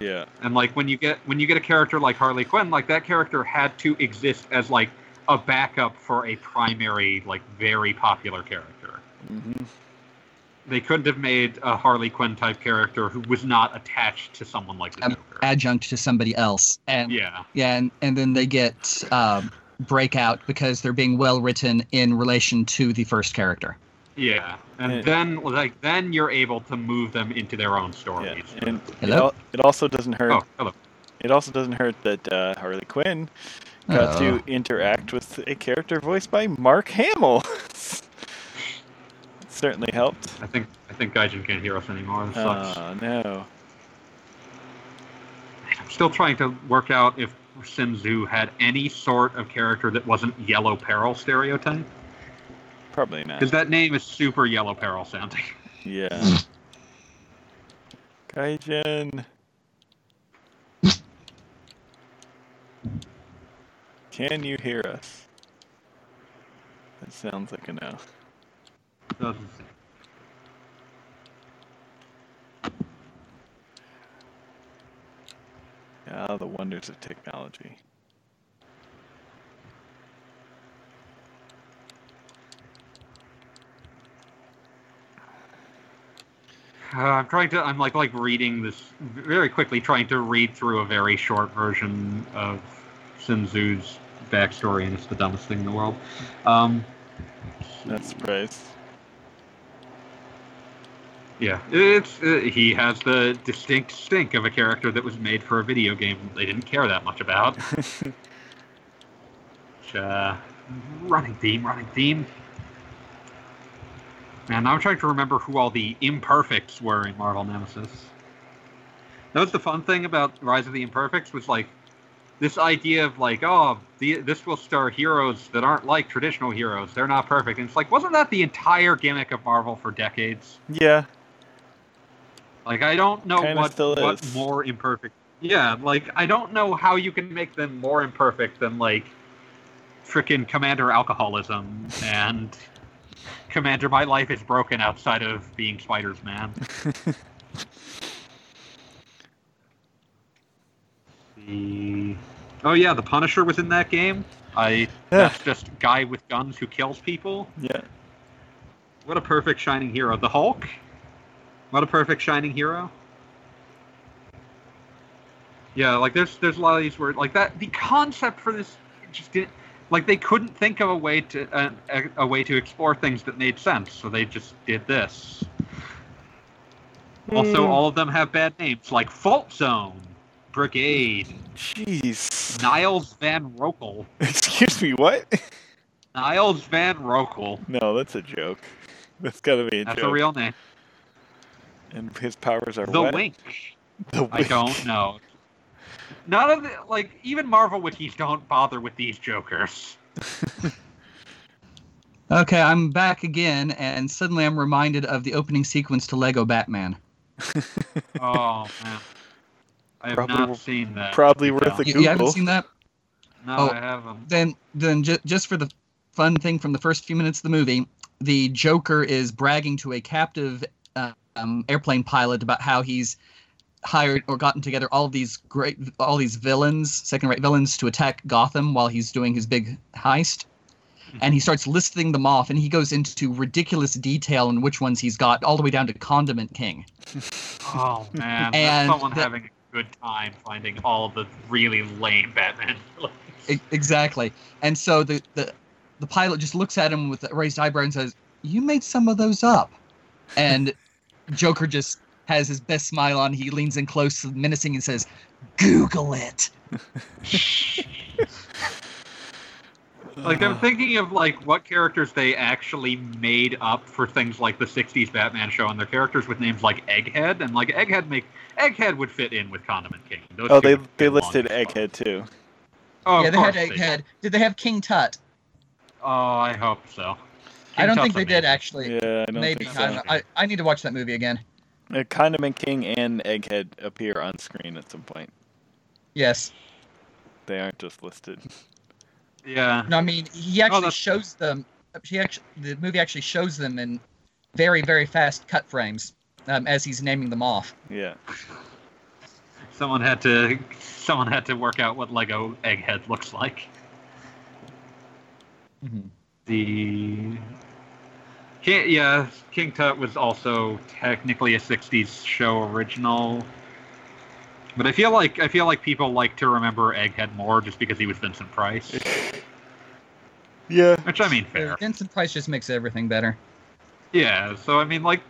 Yeah. and like when you get when you get a character like Harley Quinn, like that character had to exist as like a backup for a primary, like very popular character. Mm-hmm. they couldn't have made a Harley Quinn type character who was not attached to someone like the Um, Joker. adjunct to somebody else and yeah, yeah and, and then they get um, breakout because they're being well written in relation to the first character yeah, and Yeah. then like then you're able to move them into their own Yeah, stories. and it, al- it also doesn't hurt. Oh, hello. It also doesn't hurt that uh, Harley Quinn got Oh. to interact with a character voiced by Mark Hamill. It certainly helped. I think I think Gaijin can't hear us anymore. This sucks. Oh no. I'm still trying to work out if Sin Tzu had any sort of character that wasn't Yellow Peril stereotype. Probably not. Because that name is super Yellow Peril sounding. Yeah. Hmm. Kaijin. Can you hear us? That sounds like a no. Doesn't seem- Ah, the wonders of technology. Uh, I'm trying to. I'm like like reading this very quickly, trying to read through a very short version of Sin Tzu's backstory, and it's the dumbest thing in the world. Um, Not surprised. Yeah, it's uh, he has the distinct stink of a character that was made for a video game they didn't care that much about. Which, uh, running theme, running theme. Man, I'm trying to remember who all the imperfects were in Marvel Nemesis. That was the fun thing about Rise of the Imperfects was like this idea of like, oh, the, this will star heroes that aren't like traditional heroes. They're not perfect. And it's like, wasn't that the entire gimmick of Marvel for decades? yeah. Like, I don't know Kinda what what is. more imperfect. Yeah, like I don't know how you can make them more imperfect than like freaking Commander Alcoholism and Commander My Life is Broken outside of being Spider's Man. the oh yeah, the Punisher was in that game. I that's just guy with guns who kills people. yeah. What a perfect shining hero. The Hulk? What a perfect shining hero. Yeah, like there's there's a lot of these words like that the concept for this just didn't like they couldn't think of a way to uh, a, a way to explore things that made sense, so they just did this. Also, Hmm. all of them have bad names like Fault Zone, Brigade, Jeez. Niles Van Roekel. Excuse me, what? Niles Van Roekel. No, that's a joke. That's gotta be a That's joke. a real name. And his powers are The what? Wink. The I don't know. None of the like even Marvel wikis don't bother with these jokers. okay i'm back again and suddenly i'm reminded of the opening sequence to lego batman Oh man. I have Probably- not seen that. Probably to be worth a honest. you, you haven't seen that No, Oh. I haven't. then then ju- just for the fun thing from the first few minutes of the movie, the Joker is bragging to a captive uh, um, airplane pilot about how he's hired or gotten together all these great all these villains, second-rate villains, to attack Gotham while he's doing his big heist. And he starts listing them off, and he goes into ridiculous detail on which ones he's got, all the way down to Condiment King. Oh man. And That's someone the- having a good time finding all the really lame Batman villains. Exactly. And so the, the the pilot just looks at him with a raised eyebrow and says, "You made some of those up." And Joker just has his best smile on. He leans in close, menacing, and says, "Google it." Like I'm thinking of like what characters they actually made up for things like the '60s Batman show, and their characters with names like Egghead, and like Egghead make Egghead would fit in with Condiment King. Those Oh, two they they listed just fine. Egghead too. Oh, yeah, they had course they Egghead. Did they have King Tut? Oh, I hope so. I don't think they did actually. Yeah, I don't Maybe think I, don't so. know. I, I need to watch that movie again. Uh, Condiment King and Egghead appear on screen at some point. Yes. They aren't just listed. Yeah. No, I mean he actually that's- shows them. He actually the movie actually shows them in very very fast cut frames um, as he's naming them off. Yeah. Someone had to someone had to work out what Lego Egghead looks like. Mm-hmm. The King, yeah, King Tut was also technically a '60s show original, but I feel like I feel like people like to remember Egghead more just because he was Vincent Price, Yeah. which I mean fair. Vincent Price just makes everything better. Yeah, so I mean, like,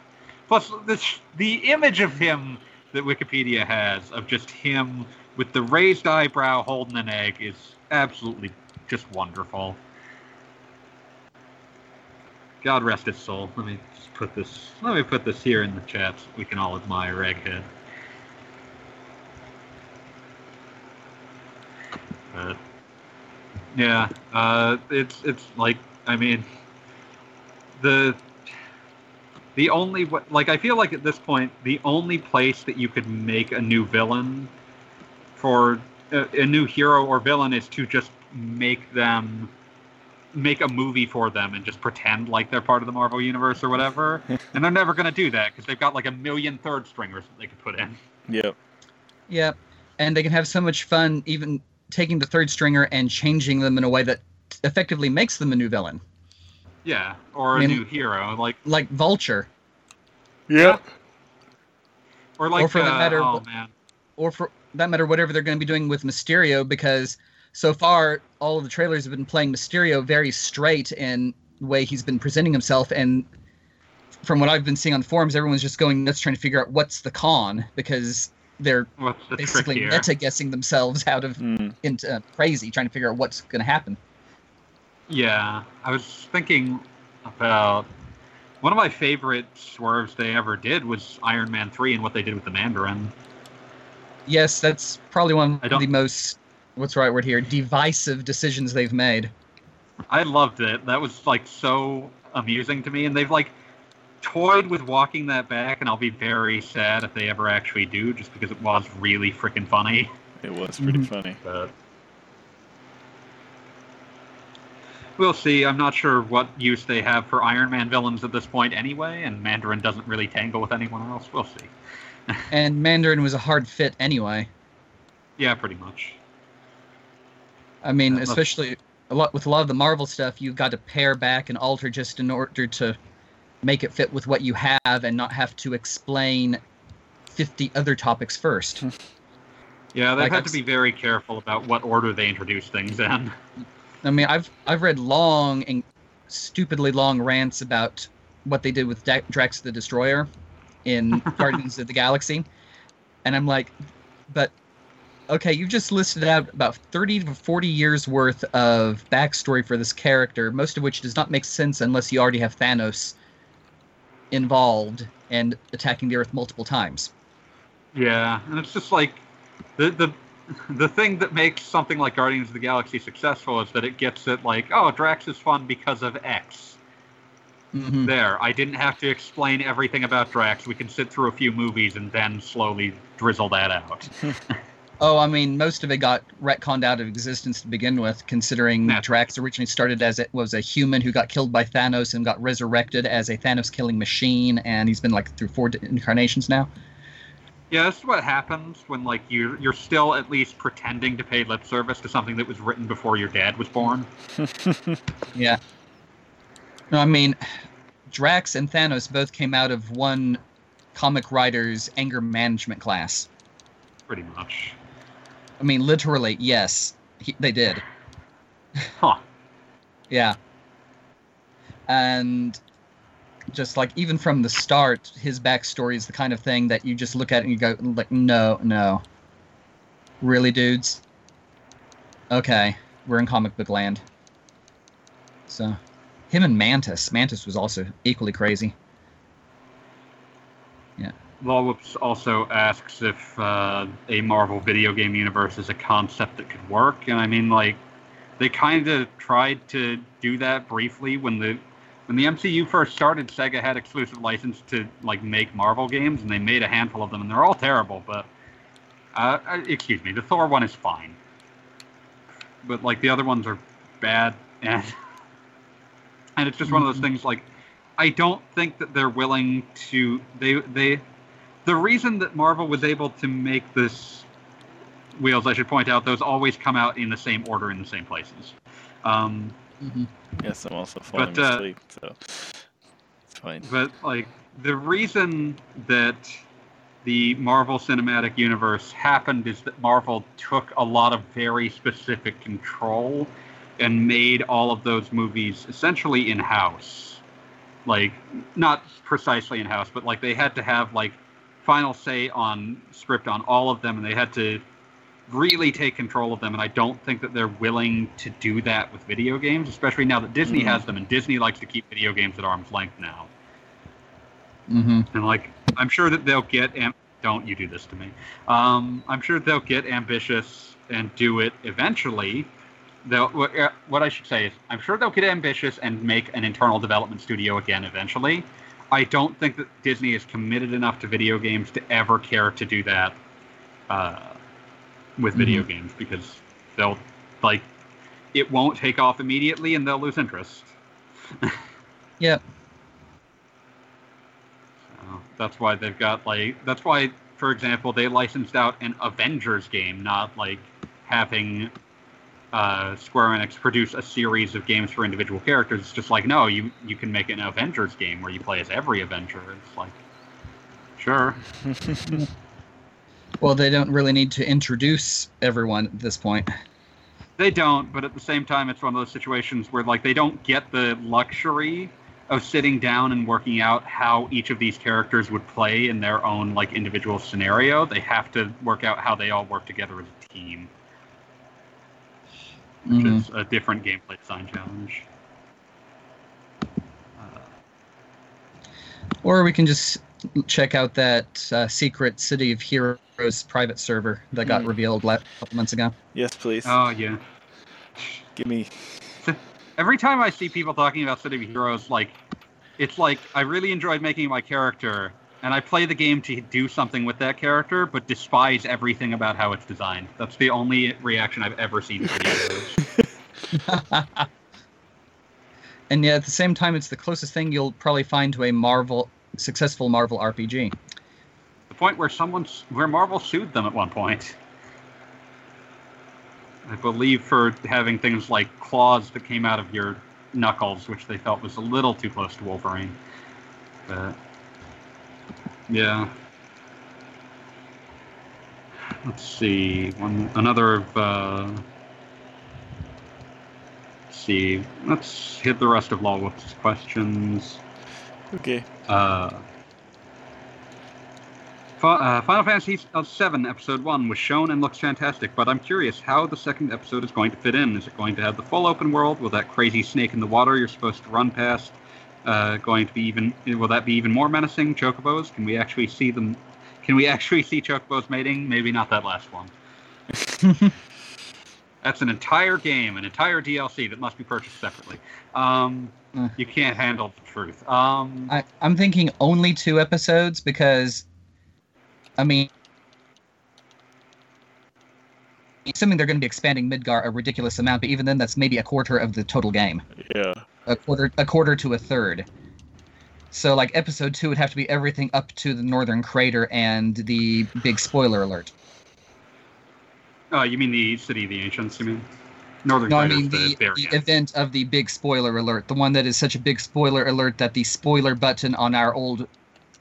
plus this the image of him that Wikipedia has of just him with the raised eyebrow holding an egg is absolutely just wonderful. God rest his soul. Let me just put this. Let me put this here in the chat so we can all admire Egghead. But yeah, uh, it's it's like I mean the the only like I feel like at this point the only place that you could make a new villain for a, a new hero or villain is to just make them make a movie for them and just pretend like they're part of the Marvel universe or whatever. and they're never going to do that because they've got like a million third stringers that they could put in. Yep. Yeah, and they can have so much fun even taking the third stringer and changing them in a way that effectively makes them a new villain, Yeah, or a I mean- new hero like like Vulture, Yep. or like for that uh, matter, oh man. or for that matter, whatever they're going to be doing with Mysterio, because so far all of the trailers have been playing Mysterio very straight in the way he's been presenting himself, and from what I've been seeing on forums, everyone's just going nuts trying to figure out what's the con because they're the basically meta guessing themselves out of Mm. into uh, crazy, trying to figure out what's going to happen. Yeah, I was thinking about one of my favorite swerves they ever did was Iron Man 3 and what they did with the Mandarin. Yes, that's probably one of the most what's the right word here divisive decisions they've made. I loved it. That was like so amusing to me, and they've like toyed with walking that back, and I'll be very sad if they ever actually do, just because it was really freaking funny. It was pretty Mhm. funny. But we'll see. I'm not sure what use they have for Iron Man villains at this point, anyway, and Mandarin doesn't really tangle with anyone else. We'll see. And Mandarin was a hard fit anyway. Yeah, pretty much. I mean, Uh, especially a lot with a lot of the Marvel stuff, you've got to pare back and alter just in order to make it fit with what you have and not have to explain 50 other topics first. Yeah, they've Like, had I've to be very careful about what order they introduce things in. I mean, I've I've read long and stupidly long rants about what they did with Da- Drax the Destroyer in Guardians of the Galaxy, and I'm like, but okay, you've just listed out about 30 to 40 years worth of backstory for this character, most of which does not make sense unless you already have Thanos involved and attacking the Earth multiple times. Yeah, and it's just like the the the thing that makes something like Guardians of the Galaxy successful is that it gets it like, oh, Drax is fun because of X. Mhm. There, I didn't have to explain everything about Drax. We can sit through a few movies and then slowly drizzle that out. Oh, I mean, most of it got retconned out of existence to begin with, considering Naturally. Drax originally started as it was a human who got killed by Thanos and got resurrected as a Thanos killing machine, and he's been like through four incarnations now. Yeah, this is what happens when like you you're still at least pretending to pay lip service to something that was written before your dad was born. Yeah. No, I mean, Drax and Thanos both came out of one comic writer's anger management class. Pretty much. I mean, literally, yes, he, they did. Huh. Yeah. And just like even from the start, his backstory is the kind of thing that you just look at and you go like, no, no. Really, dudes? Okay, we're in comic book land. So, him and Mantis. Mantis was also equally crazy. Lolwhoops also asks if uh, a Marvel video game universe is a concept that could work, and I mean, like, they kind of tried to do that briefly when the when the MCU first started. Sega had exclusive license to like make Marvel games, and they made a handful of them, and they're all terrible. But uh, uh, excuse me, the Thor one is fine, but like the other ones are bad, and and it's just one of those things like I don't think that they're willing to they they the reason that Marvel was able to make this wheels, I should point out, those always come out in the same order in the same places. Um, Mhm. yes, I'm also falling But, uh, asleep. So it's fine. But like the reason that the Marvel Cinematic Universe happened is that Marvel took a lot of very specific control and made all of those movies essentially in house. Like not precisely in house, but like they had to have like final say on script on all of them and they had to really take control of them and I don't think that they're willing to do that with video games, especially now that Disney Mhm. has them and Disney likes to keep video games at arm's length now. Mm-hmm. And like, I'm sure that they'll get. Am- don't you do this to me? Um, I'm sure they'll get ambitious and do it eventually. Uh, what I should say is, I'm sure they'll get ambitious and make an internal development studio again eventually. I don't think that Disney is committed enough to video games to ever care to do that uh, with video games because they'll like it won't take off immediately and they'll lose interest. Yep. So that's why they've got like that's why, for example, they licensed out an Avengers game, not like having uh, Square Enix produce a series of games for individual characters. It's just like no, you you can make an Avengers game where you play as every Avenger. It's like sure, Well, they don't really need to introduce everyone at this point. they don't, but at the same time, it's one of those situations where like they don't get the luxury of sitting down and working out how each of these characters would play in their own like individual scenario. They have to work out how they all work together as a team. Which Mhm. is a different gameplay design challenge. Uh, Or we can just check out that uh, secret City of Heroes private server that got Mm. revealed a couple months ago. Yes, please. oh yeah. Give me. Every time I see people talking about City of Heroes, like it's like I really enjoyed making my character, and I play the game to do something with that character, but despise everything about how it's designed. That's the only reaction I've ever seen to City of and yet at the same time, it's the closest thing you'll probably find to a Marvel successful Marvel RPG. the point where someone's where Marvel sued them at one point. I believe for having things like claws that came out of your knuckles, which they felt was a little too close to Wolverine. But yeah. Let's see. One another of uh let's see. Let's hit the rest of Lawwolf's questions. Okay. Uh, uh, Final Fantasy VII Episode 1 was shown and looks fantastic, but I'm curious how the second episode is going to fit in. Is it going to have the full open world? Will that crazy snake in the water you're supposed to run past uh, going to be even? Will that be even more menacing? Chocobos? Can we actually see them? Can we actually see chocobos mating? Maybe not that last one. That's an entire game, an entire DLC that must be purchased separately. Um, Uh. you can't handle the truth. Um, I, I'm thinking only two episodes because, I mean, assuming they're going to be expanding Midgar a ridiculous amount, but even then, that's maybe a quarter of the total game, Yeah. A quarter, a quarter to a third. So, like, episode two would have to be everything up to the Northern Crater and the big spoiler alert. Oh, you mean the City of the Ancients? You mean Northern No, I mean the, the the event of the big spoiler alert, the one that is such a big spoiler alert that the spoiler button on our old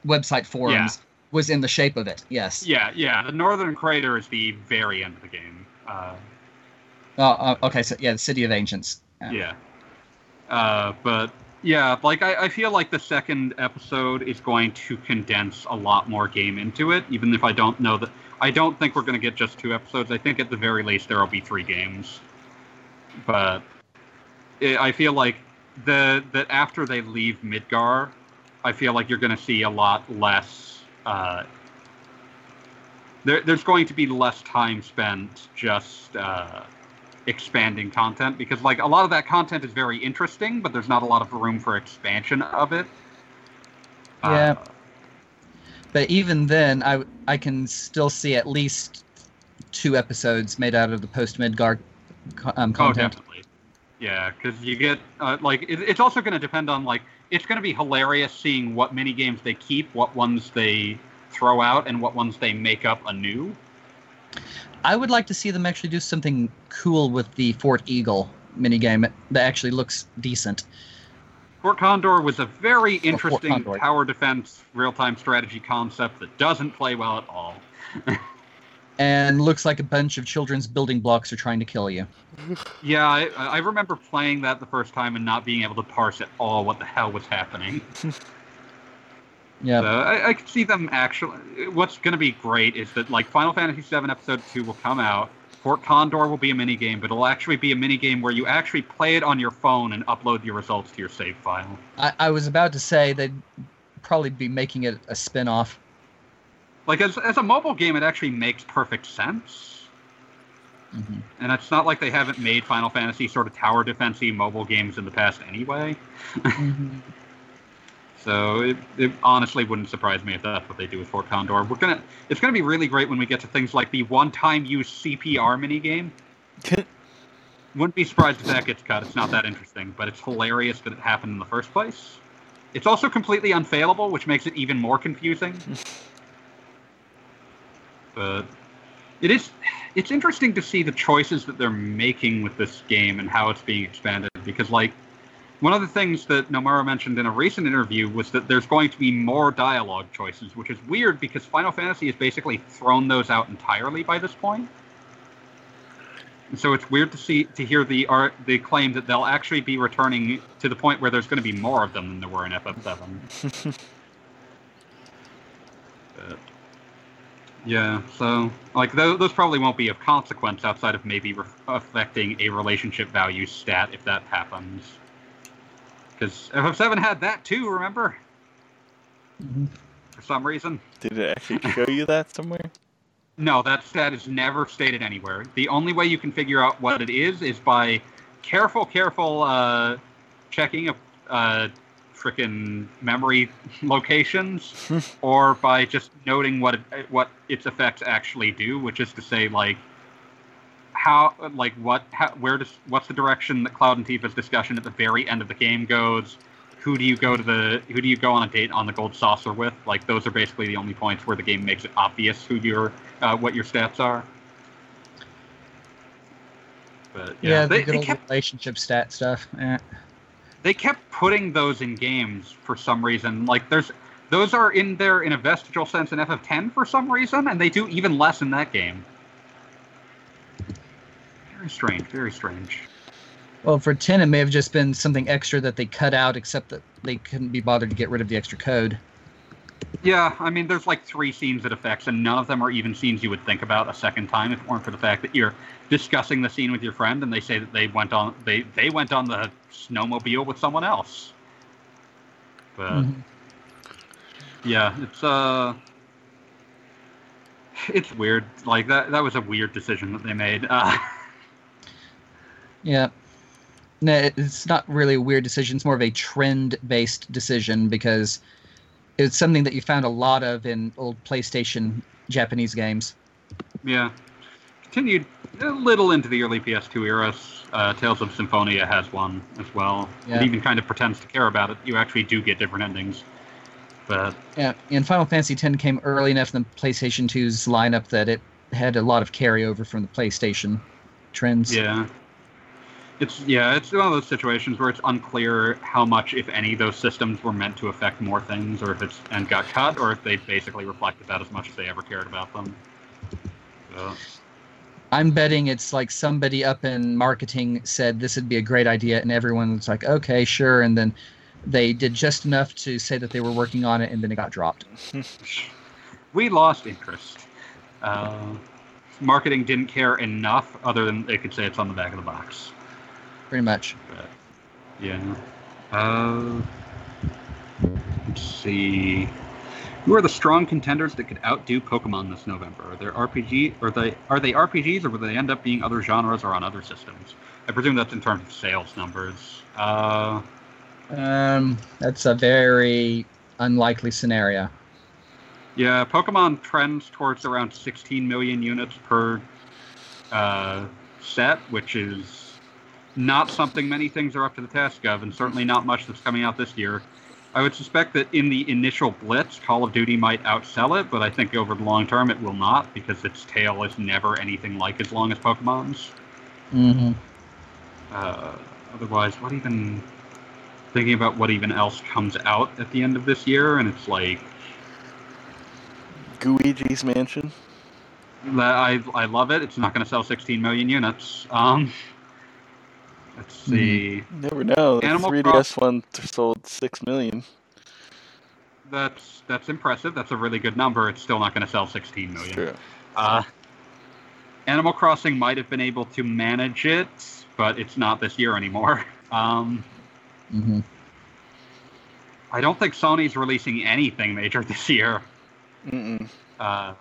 website forums was in the shape of it. Yes. Yeah, yeah. The Northern Crater is the very end of the game. Uh, Oh, uh, okay. So yeah, the City of Ancients. Yeah. yeah. Uh, but yeah, like I, I feel like the second episode is going to condense a lot more game into it. Even if I don't know that, I don't think we're going to get just two episodes. I think at the very least there will be three games. But it, I feel like the that after they leave Midgar, I feel like you're going to see a lot less. Uh, there, there's going to be less time spent just uh, expanding content because, like, a lot of that content is very interesting, but there's not a lot of room for expansion of it. Yeah. Uh, But even then, I I can still see at least two episodes made out of the post Midgar um, oh, content. definitely. Yeah, because you get uh, like it, it's also going to depend on like it's going to be hilarious seeing what mini games they keep, what ones they throw out, and what ones they make up anew. I would like to see them actually do something cool with the Fort Eagle minigame that actually looks decent. Fort Condor was a very oh, interesting Condor. tower defense real-time strategy concept that doesn't play well at all. And looks like a bunch of children's building blocks are trying to kill you. Yeah, I, I remember playing that the first time and not being able to parse at all what the hell was happening. Yeah. So I, I could see them actually. What's going to be great is that like Final Fantasy VII Episode Two will come out. Fort Condor will be a mini game, but it'll actually be a mini game where you actually play it on your phone and upload your results to your save file. I, I was about to say they'd probably be making it a spin off. Like as as a mobile game, it actually makes perfect sense. Mm-hmm. And it's not like they haven't made Final Fantasy sort of tower defensey mobile games in the past anyway. So it, it honestly wouldn't surprise me if that's what they do with Fort Condor. We're gonna it's gonna be really great when we get to things like the one-time use CPR minigame. Wouldn't be surprised if that gets cut. It's not that interesting, but it's hilarious that it happened in the first place. It's also completely unfailable, which makes it even more confusing. but it is it's interesting to see the choices that they're making with this game and how it's being expanded because like one of the things that Nomura mentioned in a recent interview was that there's going to be more dialogue choices, which is weird because Final Fantasy has basically thrown those out entirely by this point. And so it's weird to see to hear the art the claim that they'll actually be returning to the point where there's going to be more of them than there were in FF7. But, yeah, so like those, those probably won't be of consequence outside of maybe re- affecting a relationship value stat if that happens. Because FF7 had that too, remember? Mhm. For some reason. Did it actually show you that somewhere? No, that stat is never stated anywhere. The only way you can figure out what it is is by careful, careful uh, checking of uh, frickin' memory locations, or by just noting what it, what its effects actually do, which is to say, like how, like what, how, where does, what's the direction that Cloud and Tifa's discussion at the very end of the game goes? Who do you go to the? Who do you go on a date on the gold saucer with? Like those are basically the only points where the game makes it obvious who your uh, what your stats are. But Yeah, yeah, the they, good they old kept relationship stat stuff. Eh. they kept putting those in games for some reason. Like there's those are in there in a vestigial sense in FF10 for some reason, and they do even less in that game. Very strange. Very strange. Well, for 10, it may have just been something extra that they cut out, except that they couldn't be bothered to get rid of the extra code. Yeah, I mean, there's like three scenes it affects, and none of them are even scenes you would think about a second time if it weren't for the fact that you're discussing the scene with your friend, and they say that they went on they they went on the snowmobile with someone else. But Mhm. yeah, it's uh, it's weird. Like that that was a weird decision that they made. Uh, Yeah. No, it's not really a weird decision. It's more of a trend based decision because it's something that you found a lot of in old PlayStation Japanese games. yeah, continued a little into the early PS2 eras. Uh, Tales of Symphonia has one as well. Yeah. It even kind of pretends to care about it. You actually do get different endings. But Yeah, and Final Fantasy X came early enough in the PlayStation 2's lineup that it had a lot of carryover from the PlayStation trends. yeah. It's yeah, it's one of those situations where it's unclear how much, if any, those systems were meant to affect more things, or if it's and got cut, or if they basically reflected that as much as they ever cared about them. So, I'm betting it's like somebody up in marketing said this would be a great idea, and everyone was like, okay, sure. And then they did just enough to say that they were working on it, and then it got dropped. we lost interest. Uh, marketing didn't care enough, other than they could say it's on the back of the box. Pretty much. But yeah. Uh, let's see. Who are the strong contenders that could outdo Pokemon this November? Are they RPG? Or they are they RPGs, or will they end up being other genres or on other systems? I presume that's in terms of sales numbers. Uh, Um, that's a very unlikely scenario. yeah, Pokemon trends towards around 16 million units per uh, set, which is not something many things are up to the task of, and certainly not much that's coming out this year. I would suspect that in the initial blitz, Call of Duty might outsell it, but I think over the long term it will not because its tail is never anything like as long as Pokemon's. Mm-hmm. Uh, otherwise, what even? thinking about what even else comes out at the end of this year, and it's like Luigi's Mansion. I I love it. It's not going to sell 16 million units. Um, let's see. Never know. The Animal 3DS Cross- one sold six million. That's that's impressive. That's a really good number. It's still not going to sell 16 million. True. Uh, Animal Crossing might have been able to manage it, but it's not this year anymore. Um, Mm-hmm. I don't think Sony's releasing anything major this year. Mm-mm. Uh,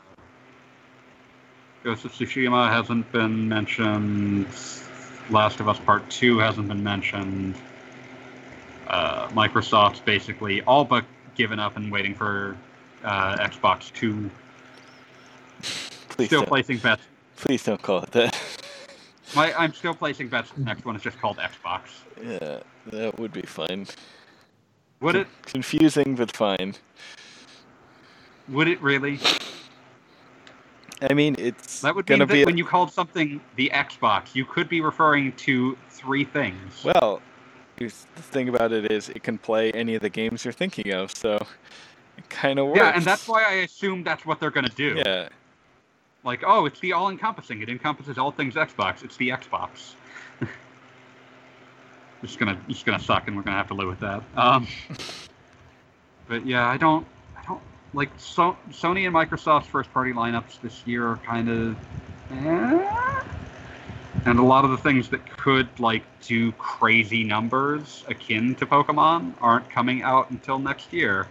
Ghost of Tsushima hasn't been mentioned. Last of Us Part 2 hasn't been mentioned. Uh, Microsoft's basically all but given up and waiting for uh, Xbox 2. Please Still don't. placing bets. Please don't call it that. My, I'm still placing bets. The next one is just called Xbox. yeah, that would be fine. Would it? Confusing, but fine. Would it really? I mean, it's That would mean gonna that be. when you called something the Xbox, you could be referring to three things. well, the thing about it is it can play any of the games you're thinking of, so it kind of works. yeah, and that's why I assume that's what they're going to do. Yeah, Like, oh, it's the all-encompassing. It encompasses all things Xbox. It's the Xbox. it's gonna, it's gonna suck, and we're gonna have to live with that. Um, but yeah, I don't like so, Sony and Microsoft's first-party lineups this year are kind of, eh. and a lot of the things that could like do crazy numbers akin to Pokemon aren't coming out until next year.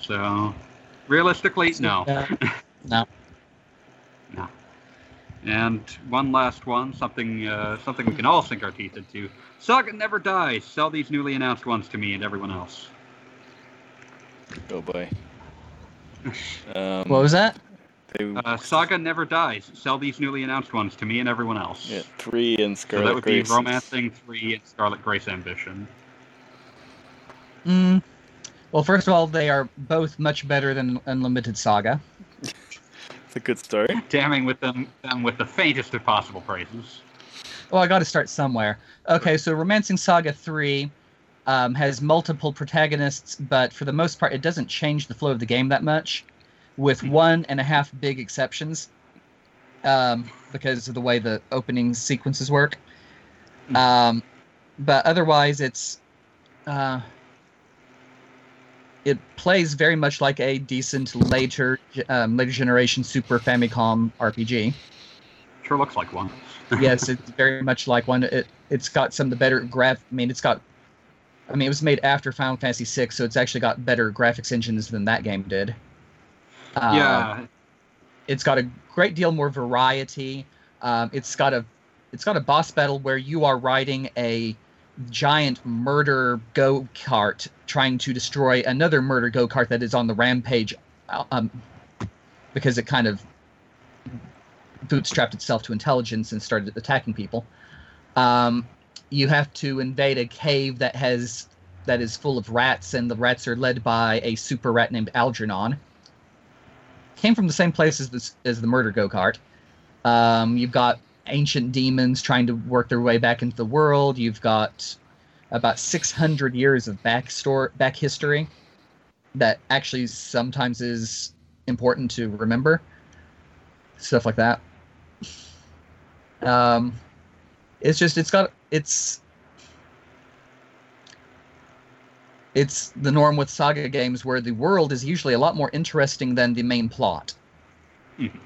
So, realistically, no. No. No. And one last one, something uh, something we can all sink our teeth into. Saga never dies. Sell these newly announced ones to me and everyone else. Oh boy. Um, What was that? they, Uh, Saga never dies. Sell these newly announced ones to me and everyone else. yeah, three and Scarlet. so that would be Romancing Three and Scarlet Grace Ambition. Mm. Well, first of all, they are both much better than Unlimited Saga. It's a good story. Damning with them, them with the faintest of possible praises. Well, I got to start somewhere. Okay, so Romancing Saga 3 um, has multiple protagonists, but for the most part, it doesn't change the flow of the game that much, with one and a half big exceptions um, because of the way the opening sequences work. Um, but otherwise, it's. Uh, it plays very much like a decent later um, later generation Super Famicom RPG Sure looks like one. yes, it's very much like one. It it's got some of the better graph. I mean, it's got. I mean, it was made after Final Fantasy VI, so it's actually got better graphics engines than that game did. Uh, yeah, it's got a great deal more variety. Um, it's got a, it's got a boss battle where you are riding a giant murder go kart trying to destroy another murder go kart that is on the rampage, um, because it kind of bootstrapped itself to intelligence and started attacking people. Um, you have to invade a cave that has that is full of rats, and the rats are led by a super rat named Algernon. Came from the same place as this as the murder go kart. Um, you've got ancient demons trying to work their way back into the world. You've got about 600 years of back store back history that actually sometimes is important to remember. Stuff like that. Um, it's just it's got it's it's the norm with saga games where the world is usually a lot more interesting than the main plot. Mhm.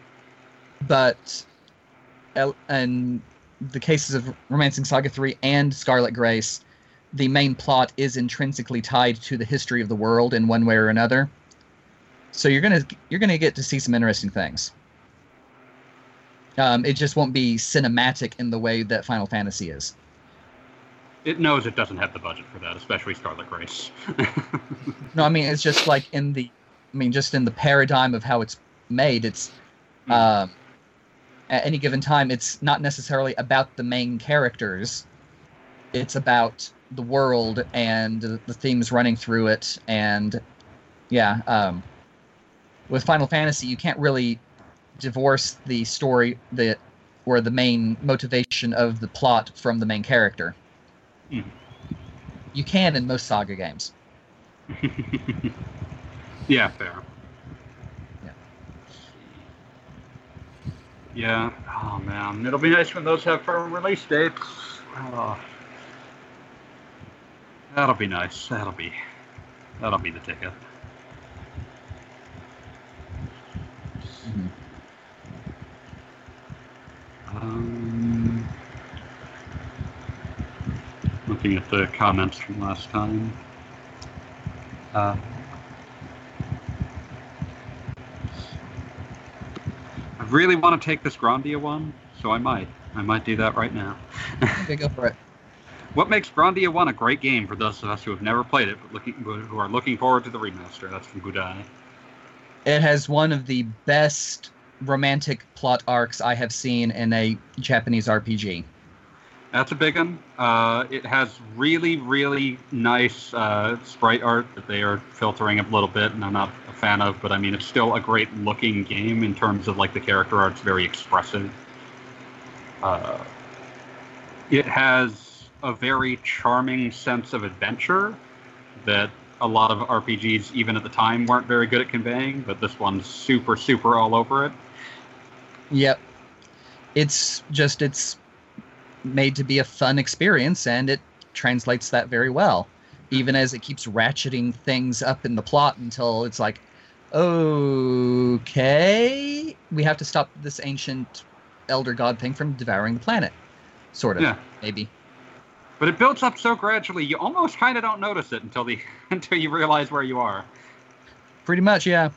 But in the cases of Romancing Saga 3 and Scarlet Grace, the main plot is intrinsically tied to the history of the world in one way or another. So you're gonna you're gonna get to see some interesting things. Um, it just won't be cinematic in the way that Final Fantasy is. It knows it doesn't have the budget for that, especially Scarlet Grace. No, I mean it's just like in the, I mean just in the paradigm of how it's made. It's, Hmm. um, at any given time, it's not necessarily about the main characters. It's about the world and the, the themes running through it, and yeah. Um, with Final Fantasy, you can't really divorce the story, that or the main motivation of the plot from the main character. Mhm. You can in most Saga games. yeah, fair. Yeah. Yeah. Oh man, it'll be nice when those have firm release dates. Oh. That'll be nice. That'll be. That'll be the ticket. Mhm. Um, looking at the comments from last time. Uh, I really want to take this Grandia one, so I might. I might do that right now. Okay, go for it. What makes Grandia 1 a great game for those of us who have never played it but looking who are looking forward to the remaster? That's from Budai. It has one of the best romantic plot arcs I have seen in a Japanese RPG. That's a big one. Uh, it has really, really nice uh, sprite art that they are filtering a little bit, and I'm not a fan of. But I mean, it's still a great looking game in terms of like the character art's very expressive. Uh, it has a very charming sense of adventure that a lot of RPGs, even at the time, weren't very good at conveying. But this one's super, super all over it. Yep. It's just it's made to be a fun experience and it translates that very well. Even as it keeps ratcheting things up in the plot until it's like, okay, we have to stop this ancient elder god thing from devouring the planet. Sort of, Yeah. maybe. But it builds up so gradually, you almost kind of don't notice it until the until you realize where you are. Pretty much, yeah.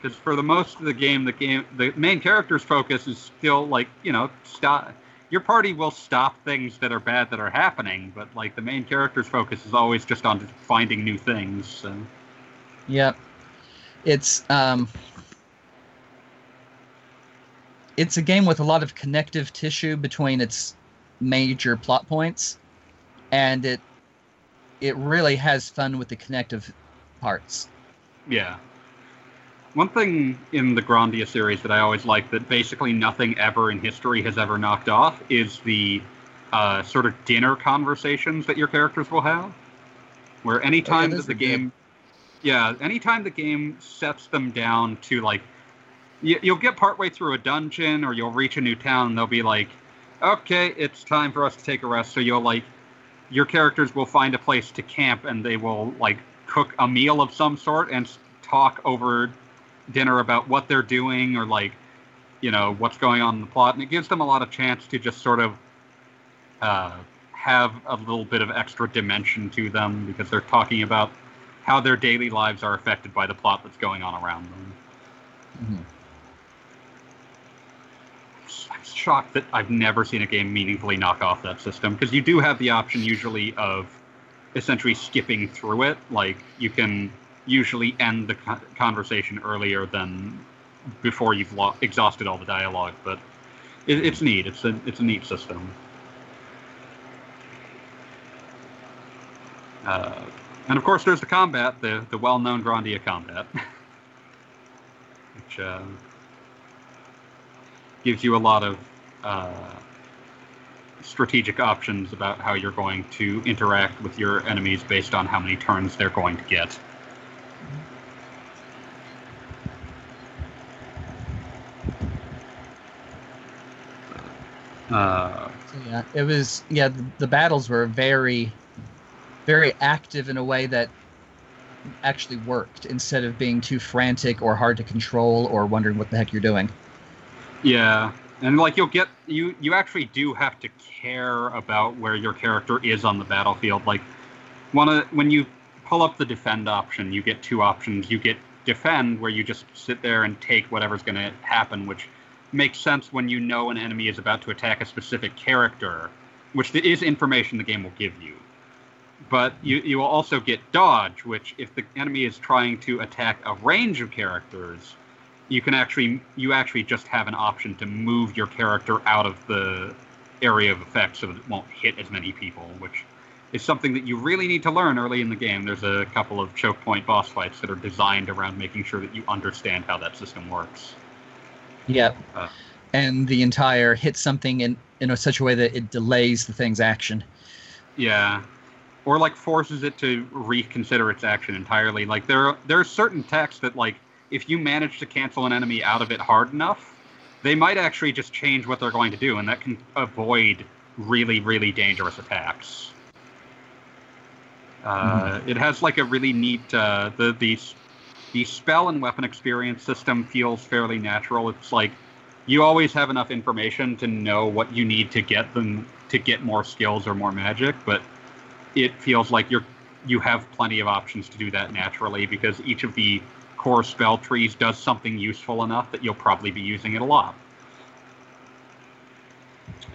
because for the most of the game, the game, the main character's focus is still like you know, stop. Your party will stop things that are bad that are happening, but like the main character's focus is always just on finding new things. So. Yep. It's um it's a game with a lot of connective tissue between its major plot points and it it really has fun with the connective parts. Yeah. One thing in the Grandia series that I always like that basically nothing ever in history has ever knocked off is the uh, sort of dinner conversations that your characters will have. Where anytime those that the are good. game, yeah, anytime the game sets them down to like, you, you'll get partway through a dungeon or you'll reach a new town and they'll be like, okay, it's time for us to take a rest. So you'll like, your characters will find a place to camp and they will like cook a meal of some sort and talk over dinner about what they're doing or like you know what's going on in the plot and it gives them a lot of chance to just sort of uh, have a little bit of extra dimension to them because they're talking about how their daily lives are affected by the plot that's going on around them Mhm. i'm shocked that i've never seen a game meaningfully knock off that system because you do have the option usually of essentially skipping through it like you can usually end the conversation earlier than before you've lo- exhausted all the dialogue but it, it's neat it's a it's a neat system uh, and of course there's the combat the the well-known grandia combat which uh, gives you a lot of uh, strategic options about how you're going to interact with your enemies based on how many turns they're going to get. Uh, So, yeah, it was yeah, the, the battles were very very active in a way that actually worked instead of being too frantic or hard to control or wondering what the heck you're doing. yeah, and like you'll get you you actually do have to care about where your character is on the battlefield. Like one of when you pull up the defend option, you get two options. You get defend where you just sit there and take whatever's going to happen, which makes sense when you know an enemy is about to attack a specific character, which is information the game will give you. But you, you will also get dodge, which if the enemy is trying to attack a range of characters, you can actually you actually just have an option to move your character out of the area of effect so that it won't hit as many people, which is something that you really need to learn early in the game. There's a couple of choke point boss fights that are designed around making sure that you understand how that system works. Yep. Uh. and the entire hit something in in a, such a way that it delays the thing's action. Yeah. or like forces it to reconsider its action entirely. Like there there are certain texts that like if you manage to cancel an enemy out of it hard enough, they might actually just change what they're going to do, and that can avoid really really dangerous attacks. Uh, It has like a really neat uh, the the the spell and weapon experience system feels fairly natural. It's like you always have enough information to know what you need to get them to get more skills or more magic, but it feels like you're you have plenty of options to do that naturally because each of the core spell trees does something useful enough that you'll probably be using it a lot.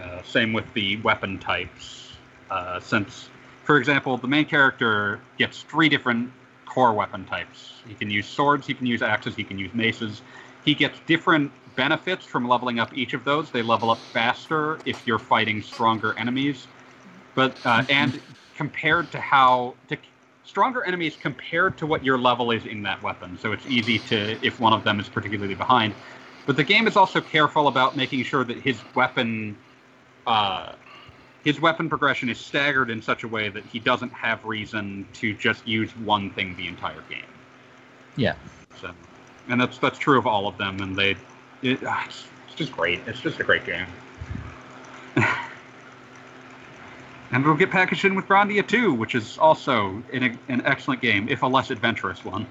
Uh, same with the weapon types, uh, since, for example, the main character gets three different core weapon types. He can use swords, he can use axes, he can use maces. He gets different benefits from leveling up each of those. They level up faster if you're fighting stronger enemies, but uh, and compared to how to stronger enemies compared to what your level is in that weapon. So it's easy to if one of them is particularly behind. But the game is also careful about making sure that his weapon uh, his weapon progression is staggered in such a way that he doesn't have reason to just use one thing the entire game. Yeah. So, and that's that's true of all of them, and they, it, ah, it's, it's just great. It's just a great game. and we'll get packaged in with Grandia 2, which is also an, an excellent game, if a less adventurous one,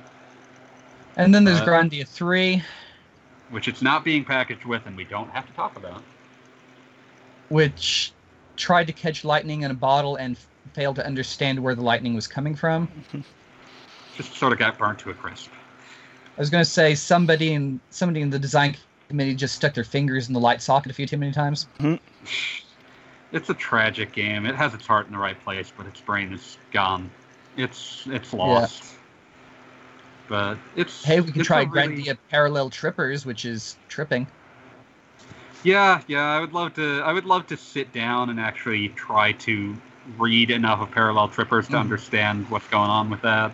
And then there's Uh, Grandia 3, which it's not being packaged with, and we don't have to talk about. which tried to catch lightning in a bottle and failed to understand where the lightning was coming from. Just sort of got burnt to a crisp. I was going to say somebody in somebody in the design committee just stuck their fingers in the light socket a few too many times. Mm-hmm. It's a tragic game. It has its heart in the right place, but its brain is gone. It's it's lost. But it's Hey, we can try a really- Grandia Parallel Trippers, which is tripping. Yeah, yeah, I would love to. I would love to sit down and actually try to read enough of Parallel Trippers to Mhm. understand what's going on with that.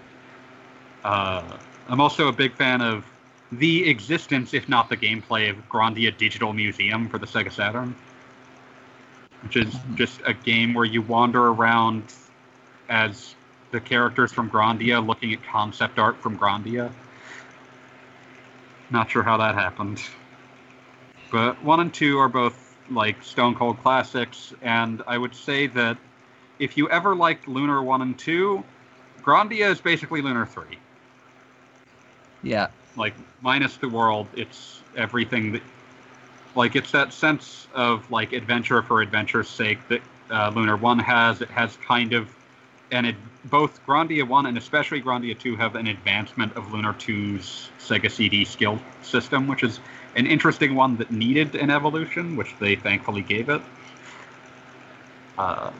Uh, I'm also a big fan of the existence, if not the gameplay, of Grandia Digital Museum for the Sega Saturn, which is Mhm. just a game where you wander around as the characters from Grandia looking at concept art from Grandia. Not sure how that happened. But one and two are both like stone cold classics, and I would say that if you ever liked Lunar one and two, Grandia is basically Lunar three. Yeah. Like minus the world, it's everything that like it's that sense of like adventure for adventure's sake that uh, Lunar one has. It has kind of and it both Grandia one and especially Grandia two have an advancement of Lunar 2's Sega CD skill system, which is an interesting one that needed an evolution, which they thankfully gave it. Uh,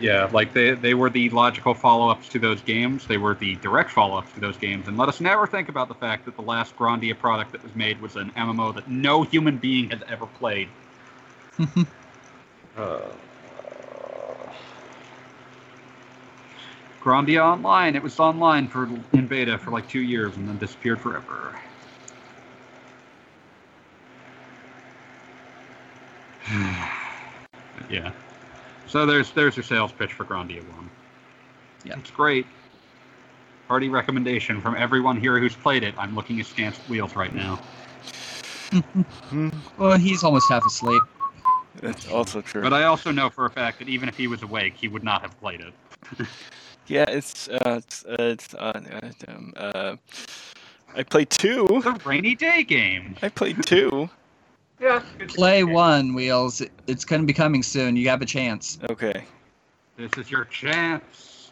yeah, like they, they were the logical follow ups to those games. They were the direct follow ups to those games. And let us never think about the fact that the last Grandia product that was made was an MMO that no human being has ever played. Uh, Grandia Online. It was online for in beta for like two years and then disappeared forever. yeah. So there's there's your sales pitch for Grandia One. Yeah. It's great. Hearty recommendation from everyone here who's played it. I'm looking askance at wheels right now. Hmm, Well, he's almost half asleep. That's also true. But I also know for a fact that even if he was awake, he would not have played it. yeah, it's uh, it's uh, it's uh, uh, um, uh, I played two. The rainy day game. I played two. Yeah. Play one, Wheels. It's going to be coming soon. You have a chance. Okay. This is your chance.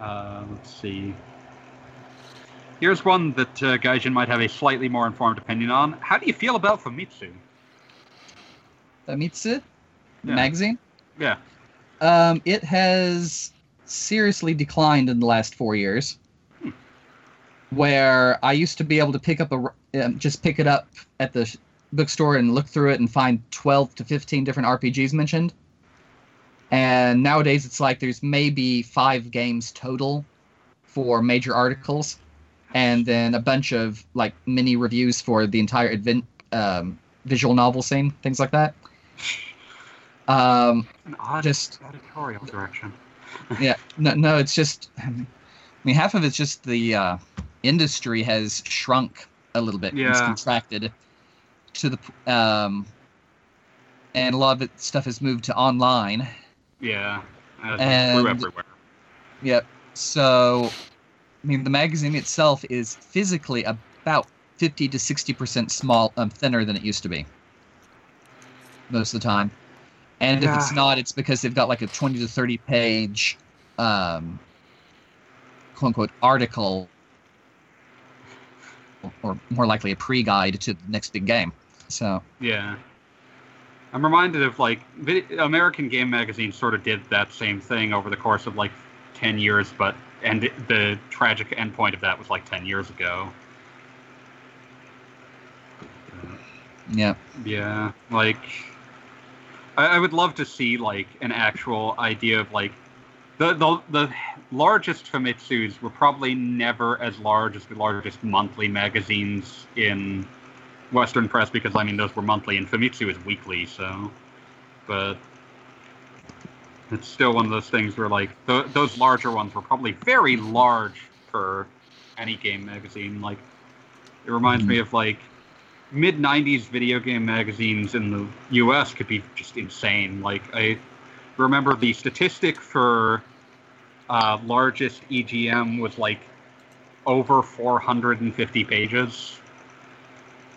Uh, let's see. Here's one that uh, Gaijin might have a slightly more informed opinion on. How do you feel about Famitsu? Famitsu? Yeah. magazine? Yeah. Um, it has seriously declined in the last four years. Hmm. Where I used to be able to pick up a um, just pick it up at the sh- bookstore and look through it and find 12 to 15 different RPGs mentioned. And nowadays it's like there's maybe five games total for major articles, and then a bunch of like mini reviews for the entire advent, um, visual novel scene, things like that. Um, An odd Just- editorial direction. yeah, no, no, it's just. I mean, half of it's just the uh, industry has shrunk a little bit. It's Yeah. contracted to the, um, and a lot of it stuff has moved to online. Yeah, as And- true everywhere. Yep. So, I mean, the magazine itself is physically about fifty to sixty percent small, um, thinner than it used to be. Most of the time, and if it's not, it's because they've got like a twenty to thirty page, um, quote unquote article, or more likely a pre-guide to the next big game. So, Yeah. I'm reminded of like American Game Magazine sort of did that same thing over the course of like 10 years, but and it- the tragic endpoint of that was like 10 years ago. yeah, Yeah, like I, I would love to see like an actual idea of like the the the largest Famitsus were probably never as large as the largest monthly magazines in Western press because I mean those were monthly and Famitsu is weekly, so but it's still one of those things where like th- those larger ones were probably very large for any game magazine. Like it reminds me of like mid 90s video game magazines in the US could be just insane. Like I remember the statistic for uh, largest EGM was like over 450 pages.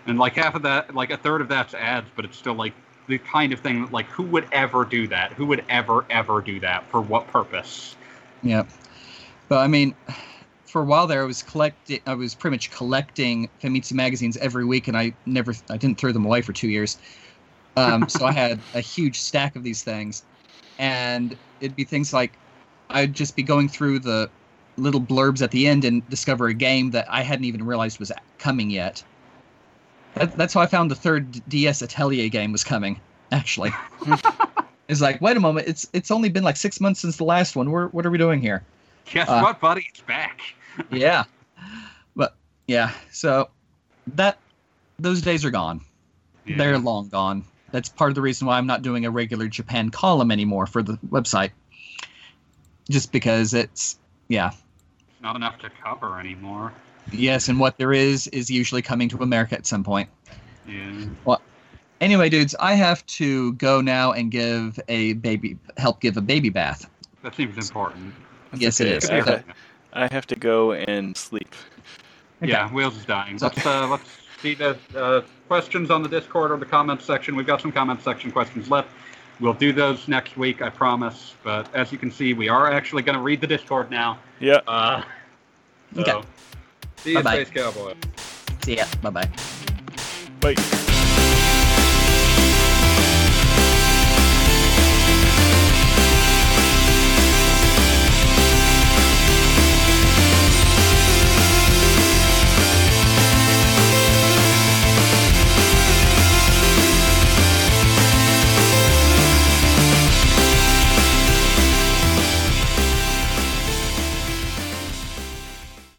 And like half of that, like a third of that's ads, but it's still like the kind of thing that like who would ever do that? Who would ever ever do that? For what purpose? yeah. But I mean, for a while there, I was collecting. I was pretty much collecting Famitsu magazines every week, and I never, I didn't throw them away for two years. Um, so I had a huge stack of these things, and it'd be things like I'd just be going through the little blurbs at the end and discover a game that I hadn't even realized was coming yet. That, that's how I found the third DS Atelier game was coming. Actually, it's like, wait a moment, it's it's only been like six months since the last one. We're, what are we doing here? Guess Uh, what, buddy? It's back. yeah but yeah so that those days are gone Yeah. they're long gone that's part of the reason why i'm not doing a regular japan column anymore for the website just because it's yeah It's not enough to cover anymore. Yes and what there is is usually coming to america at some point Yeah. Well, anyway dudes i have to go now and give a baby help give a baby bath That seems important. That's Yes, it okay. is. I, Okay. ha- I have to go and sleep. Yeah, Wheels is dying. So- Let's uh, let's see the uh, questions on the Discord or the comments section. We've got some comments section questions left. We'll do those next week, I promise. But as you can see, we are actually going to read the Discord now. Yeah. Uh, so, Okay. See you. Space Cowboy. see ya bye-bye Bye.